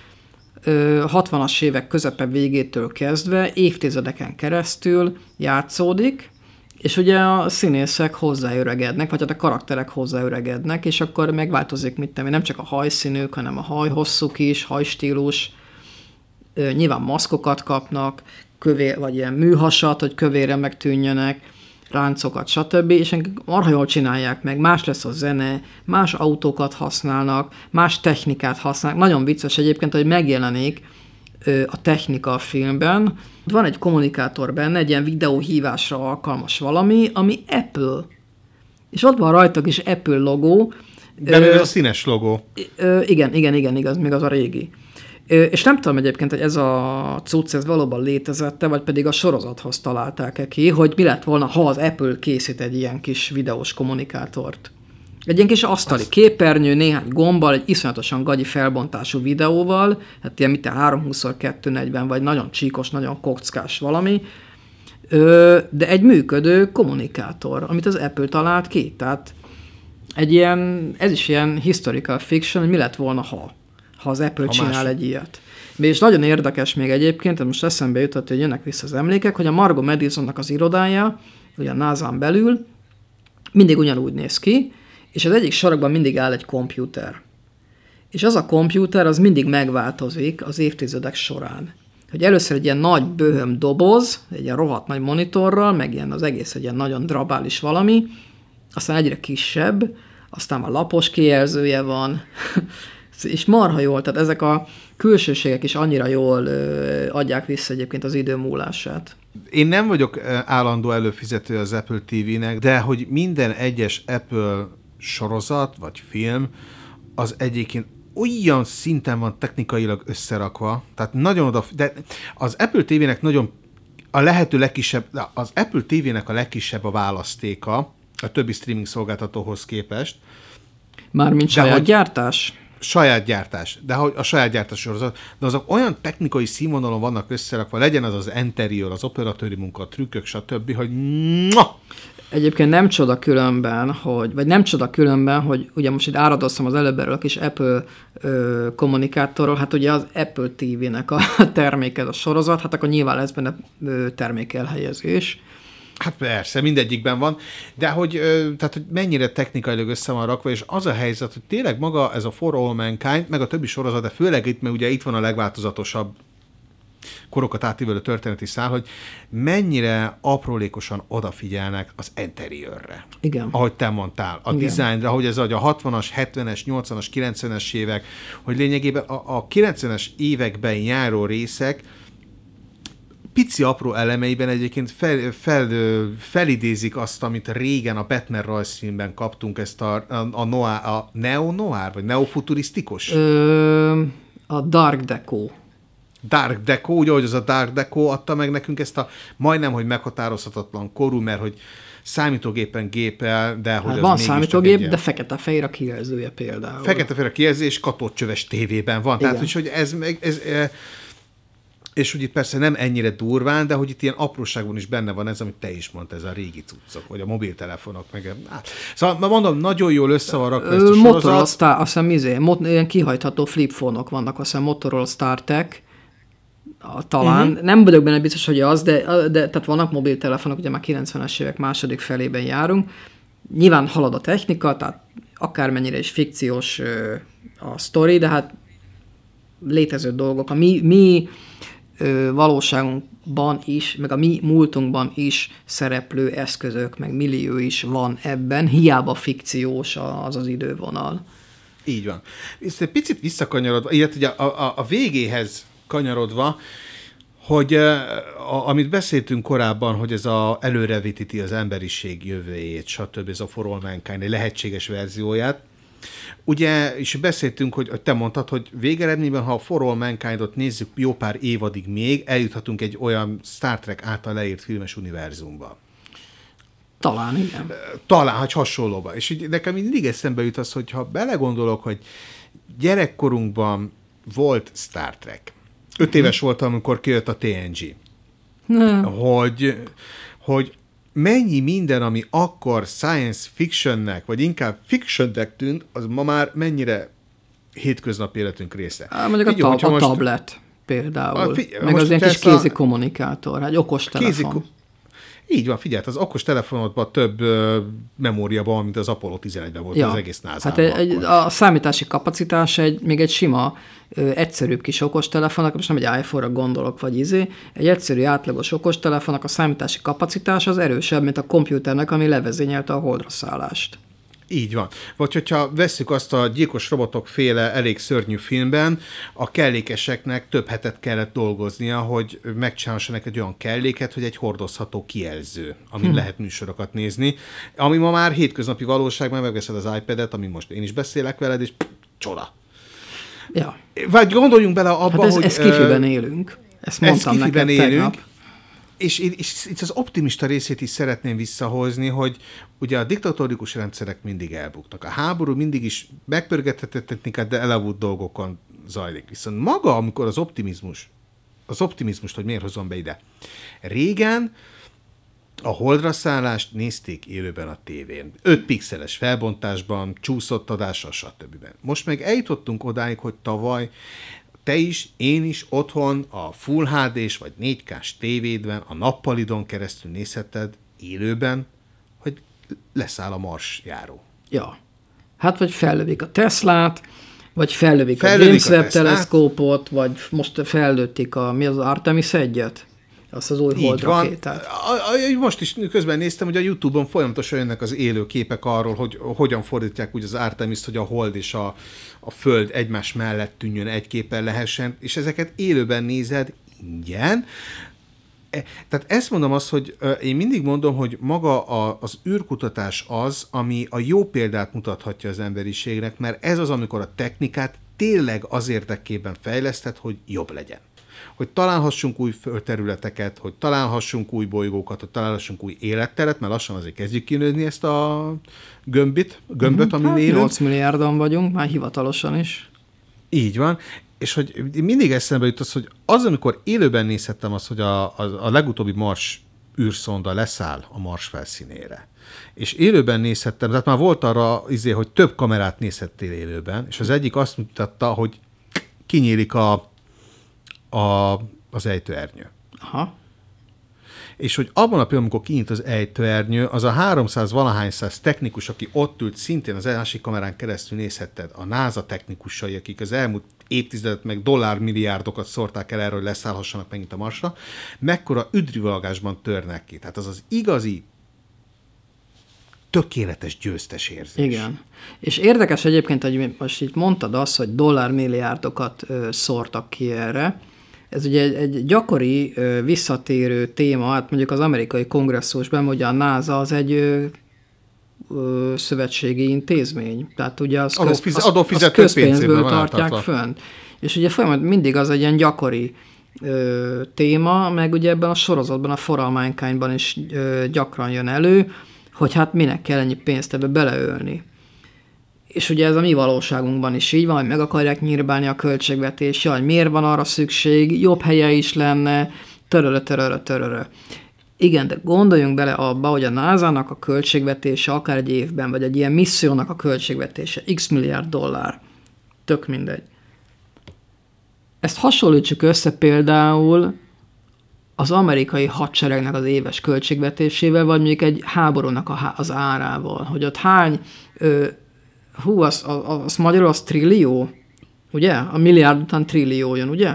60-as évek közepe végétől kezdve évtizedeken keresztül játszódik, és ugye a színészek hozzáöregednek, vagy hát a karakterek hozzáöregednek, és akkor megváltozik, mit én, nem csak a hajszínük, hanem a hajhosszuk is, hajstílus, nyilván maszkokat kapnak, kövér, vagy ilyen műhasat, hogy kövére megtűnjenek, ráncokat, stb. És marha jól csinálják meg, más lesz a zene, más autókat használnak, más technikát használnak. Nagyon vicces egyébként, hogy megjelenik a technika a filmben. Van egy kommunikátor benne, egy ilyen videóhívásra alkalmas valami, ami Apple. És ott van rajta is Apple logó, De ez a színes logó. Ö, igen, igen, igen, igaz, még az a régi. És nem tudom egyébként, hogy ez a cucc, ez valóban létezette, vagy pedig a sorozathoz találták-e ki, hogy mi lett volna, ha az Apple készít egy ilyen kis videós kommunikátort. Egy ilyen kis asztali képernyő, néhány gombbal, egy iszonyatosan gagyi felbontású videóval, hát ilyen mit 320x240, vagy nagyon csíkos, nagyon kockás valami, de egy működő kommunikátor, amit az Apple talált ki. Tehát egy ilyen, ez is ilyen historical fiction, hogy mi lett volna, ha, ha az Apple Ha csinál más- egy ilyet. És nagyon érdekes még egyébként, most eszembe jutott, hogy jönnek vissza az emlékek, hogy a Margot Madisonnak az irodája, ugye a NASA-n belül, mindig ugyanúgy néz ki, és az egyik sarokban mindig áll egy kompjúter. És az a kompjúter az mindig megváltozik az évtizedek során. hogy először egy ilyen nagy bőhöm doboz, egy ilyen rohadt nagy monitorral, meg ilyen az egész egy ilyen nagyon drabális valami, aztán egyre kisebb, aztán már lapos kijelzője van, [LAUGHS] és marha jól, tehát ezek a külsőségek is annyira jól ö, adják vissza egyébként az idő múlását. Én nem vagyok állandó előfizető az Apple TV-nek, de hogy minden egyes Apple sorozat vagy film az egyébként olyan szinten van technikailag összerakva, tehát nagyon oda, de az Apple TV-nek nagyon a lehető legkisebb, az Apple TV-nek a legkisebb a választéka a többi streaming szolgáltatóhoz képest, Mármint saját hogy- gyártás? Saját gyártás, de hogy a saját gyártás sorozat, de azok olyan technikai színvonalon vannak összerakva, legyen az az interior, az operatőri munka, a trükkök, stb., hogy mua! Egyébként nem csoda különben, hogy, vagy nem csoda különben, hogy ugye most itt áradoztam az előbb erről a kis Apple ö, kommunikátorról, hát ugye az Apple TV-nek a [LAUGHS] terméke, a sorozat, hát akkor nyilván lesz benne termékelhelyezés. Hát persze, mindegyikben van, de hogy, tehát, hogy mennyire technikailag össze van rakva, és az a helyzet, hogy tényleg maga ez a For All Mankind, meg a többi sorozat, de főleg itt, mert ugye itt van a legváltozatosabb korokat átívelő történeti szál, hogy mennyire aprólékosan odafigyelnek az interiőrre. Igen. Ahogy te mondtál, a Igen. dizájnra, hogy ez a 60-as, 70-es, 80-as, 90-es évek, hogy lényegében a, a 90-es években járó részek pici apró elemeiben egyébként fel, fel, felidézik azt, amit régen a Batman rajzfilmben kaptunk, ezt a, a, a, noir, a neo-noir, vagy neofuturisztikus? Ö, a Dark Deco. Dark Deco, ugye, hogy az a Dark Deco adta meg nekünk ezt a majdnem, hogy meghatározhatatlan korú, mert hogy számítógépen gépel, de hogy Hát az van számítógép, ilyen- de fekete-fehér a kijelzője például. Fekete-fehér kijelzés katócsöves tévében van. Tehát, Igen. hogy, hogy ez, meg- ez, e, és hogy itt persze nem ennyire durván, de hogy itt ilyen apróságban is benne van ez, amit te is mondtad, ez a régi cuccok, vagy a mobiltelefonok, meg hát. Szóval mondom, nagyon jól össze van rakva ezt a Ö, Motorola sorozat. Star, azt hiszem, izé, mot, ilyen kihajtható flipfonok vannak, azt hiszem Motorola StarTech, talán. Uh-huh. Nem vagyok benne biztos, hogy az, de, de tehát vannak mobiltelefonok, ugye már 90-es évek második felében járunk. Nyilván halad a technika, tehát akármennyire is fikciós a sztori, de hát létező dolgok. A mi, mi valóságunkban is, meg a mi múltunkban is szereplő eszközök, meg millió is van ebben, hiába fikciós az az idővonal. Így van. És egy picit visszakanyarodva, illetve a, a, a végéhez kanyarodva, hogy a, amit beszéltünk korábban, hogy ez a előrevetíti az emberiség jövőjét, stb. ez a For lehetséges verzióját. Ugye, és beszéltünk, hogy, te mondtad, hogy végeredményben, ha a For All Mankind-ot nézzük jó pár évadig még, eljuthatunk egy olyan Star Trek által leírt filmes univerzumba. Talán, igen. Talán, hogy hasonlóban. És így nekem mindig eszembe jut az, hogy ha belegondolok, hogy gyerekkorunkban volt Star Trek. Öt éves voltam, amikor kijött a TNG. Hogy, hogy mennyi minden, ami akkor science fictionnek, vagy inkább fictionnek tűnt, az ma már mennyire hétköznapi életünk része. Á, Mondjuk a, tab- a most- tablet például. A fi- meg az ilyen kis ezt a- kézi kommunikátor, egy okos telefon. Kézi, így van, figyelj, az okos telefonodban több ö, memóriában van, mint az Apollo 11-ben volt az egész nasa Hát egy, egy, a számítási kapacitás egy, még egy sima, ö, egyszerűbb kis okostelefonnak, most nem egy iPhone-ra gondolok, vagy izé, egy egyszerű átlagos okostelefonnak a számítási kapacitás az erősebb, mint a kompjúternek, ami levezényelte a holdra szállást. Így van. Vagy hogyha vesszük azt a gyilkos robotok féle elég szörnyű filmben, a kellékeseknek több hetet kellett dolgoznia, hogy megcsinálhassanak egy olyan kelléket, hogy egy hordozható kijelző, amin hm. lehet műsorokat nézni, ami ma már hétköznapi valóságban megveszed az iPad-et, ami most én is beszélek veled, és pff, csoda. Ja. Vagy gondoljunk bele abba, Hát ez, hogy... ez kifiben élünk. Ezt mondtam ezt neked kifiben tegnap. És, és itt az optimista részét is szeretném visszahozni, hogy ugye a diktatórikus rendszerek mindig elbuknak. A háború mindig is megpörgethetett technikát, de elavult dolgokon zajlik. Viszont maga, amikor az optimizmus, az optimizmust, hogy miért hozom be ide. Régen a holdra szállást nézték élőben a tévén. 5 pixeles felbontásban, csúszott adással, stb. Most meg eljutottunk odáig, hogy tavaly te is, én is otthon a Full HD-s vagy 4K-s tévédben a nappalidon keresztül nézheted élőben, hogy leszáll a Mars járó. Ja. Hát vagy fellövik a Teslát, Vagy fellövik, Fellövik a James Webb teleszkópot, vagy most fellőtték a, mi az Artemis egyet? Azt az új Így van. holdrakétát. A, a, most is közben néztem, hogy a Youtube-on folyamatosan jönnek az élő képek arról, hogy hogyan fordítják úgy az artemis hogy a hold és a, a föld egymás mellett tűnjön egy képen lehessen, és ezeket élőben nézed ingyen. E, Tehát ezt mondom azt, hogy én mindig mondom, hogy maga a, az űrkutatás az, ami a jó példát mutathatja az emberiségnek, mert ez az, amikor a technikát tényleg az érdekében fejlesztett, hogy jobb legyen hogy találhassunk új földterületeket, hogy találhassunk új bolygókat, hogy találhassunk új életteret, mert lassan azért kezdjük kinőzni ezt a gömbit, gömböt, ami Hát élünk. 8 milliárdan vagyunk, már hivatalosan is. Így van, és hogy mindig eszembe jut az, hogy az, amikor élőben nézhettem azt, hogy a, a, a legutóbbi Mars űrszonda leszáll a Mars felszínére, és élőben nézhettem, tehát már volt arra, izé, hogy több kamerát nézhettél élőben, és az egyik azt mutatta, hogy kinyílik a, a, az ejtőernyő. Aha. És hogy abban a pillanatban, amikor kinyit az ejtőernyő, az a 300 valahány száz technikus, aki ott ült, szintén az másik kamerán keresztül nézhetted, a NASA technikusai, akik az elmúlt évtizedet meg dollármilliárdokat szórták el erről, hogy leszállhassanak megint a Marsra, mekkora üdrivalgásban törnek ki. Tehát az az igazi tökéletes győztes érzés. Igen. És érdekes egyébként, hogy most így mondtad azt, hogy dollármilliárdokat szórtak ki erre. Ez ugye egy, egy gyakori visszatérő téma, hát mondjuk az amerikai kongresszusban, hogy a NASA az egy ö, szövetségi intézmény. Tehát ugye az, Adófize- az, adófizető az közpénzből tartják fönn. És ugye folyamat mindig az egy ilyen gyakori ö, téma, meg ugye ebben a sorozatban, a foralmánykányban is ö, gyakran jön elő, hogy hát minek kell ennyi pénzt ebbe beleölni. És ugye ez a mi valóságunkban is így van, hogy meg akarják nyírbálni a költségvetés, jaj, miért van arra szükség, jobb helye is lenne, törörö, törörö, törörö. Igen, de gondoljunk bele abba, hogy a NASA-nak a költségvetése akár egy évben, vagy egy ilyen missziónak a költségvetése x milliárd dollár. Tök mindegy. Ezt hasonlítsuk össze például az amerikai hadseregnek az éves költségvetésével, vagy mondjuk egy háborúnak a, az árával, hogy ott hány, ö, hú, az, az, az magyarul az trillió, ugye? A milliárd után trillió jön, ugye?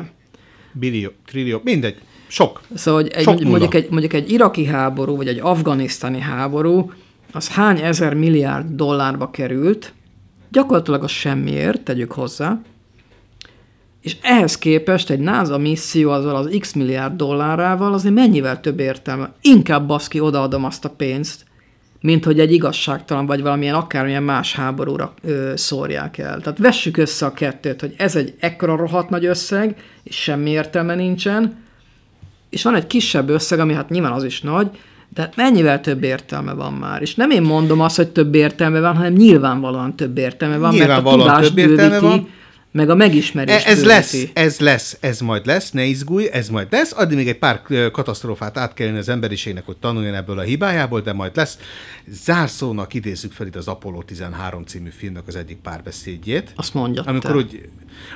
Billió, trillió, mindegy, sok. Szóval hogy egy, Sok mondjuk, mondjuk, egy, mondjuk egy iraki háború, vagy egy afganisztáni háború, az hány ezer milliárd dollárba került, gyakorlatilag az semmiért, tegyük hozzá, és ehhez képest egy NASA misszió azzal az x milliárd dollárával azért mennyivel több értelme. Inkább baszki, odaadom azt a pénzt, mint hogy egy igazságtalan, vagy valamilyen akármilyen más háborúra ö, szórják el. Tehát vessük össze a kettőt, hogy ez egy ekkora rohadt nagy összeg, és semmi értelme nincsen, és van egy kisebb összeg, ami hát nyilván az is nagy, de hát mennyivel több értelme van már. És nem én mondom azt, hogy több értelme van, hanem nyilvánvalóan több értelme van, mert a Nyilvánvalóan tudás több értelme bővíti, van. Meg a megismerés E- Ez bővíti. lesz, ez lesz, ez majd lesz, ne izgulj, ez majd lesz. Addig még egy pár katasztrófát át kell élni az emberiségnek, hogy tanuljon ebből a hibájából, de majd lesz. Zárszónak idézzük fel itt az Apollo 13 című filmnek az egyik párbeszédjét. Azt mondja Amikor, te. úgy,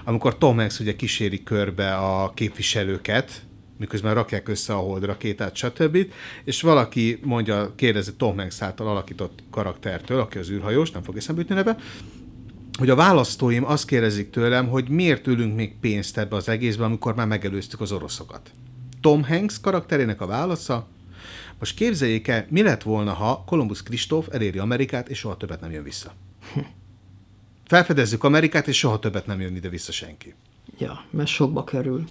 amikor Tom Hanks ugye kíséri körbe a képviselőket, miközben rakják össze a holdrakétát, stb. És valaki mondja, kérdezi Tom Hanks által alakított karaktertől, aki az űrhajós, nem fog eszembe jutni neve, hogy a választóim azt kérdezik tőlem, hogy miért ülünk még pénzt ebbe az egészbe, amikor már megelőztük az oroszokat. Tom Hanks karakterének a válasza, most képzeljék el, mi lett volna, ha Columbus Kristóf eléri Amerikát, és soha többet nem jön vissza. [LAUGHS] Felfedezzük Amerikát, és soha többet nem jön ide vissza senki. Ja, mert sokba kerül.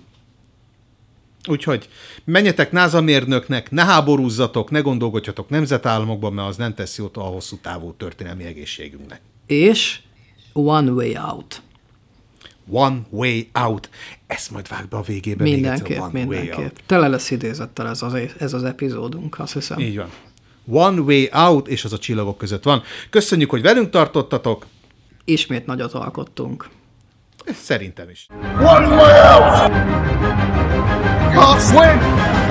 Úgyhogy menjetek NASA mérnöknek, ne háborúzzatok, ne gondolkodjatok nemzetállamokban, mert az nem tesz jót a hosszú távú történelmi egészségünknek. És One Way Out. One way out. Ezt majd vág be a végébe. még egyszer, Mindenképp, one Way mindenképp. out. Tele lesz idézettel ez az, ez az epizódunk, azt hiszem. Így van. One way out, és az a csillagok között van. Köszönjük, hogy velünk tartottatok. Ismét nagyot alkottunk. Szerintem is. One way out! Can't swim!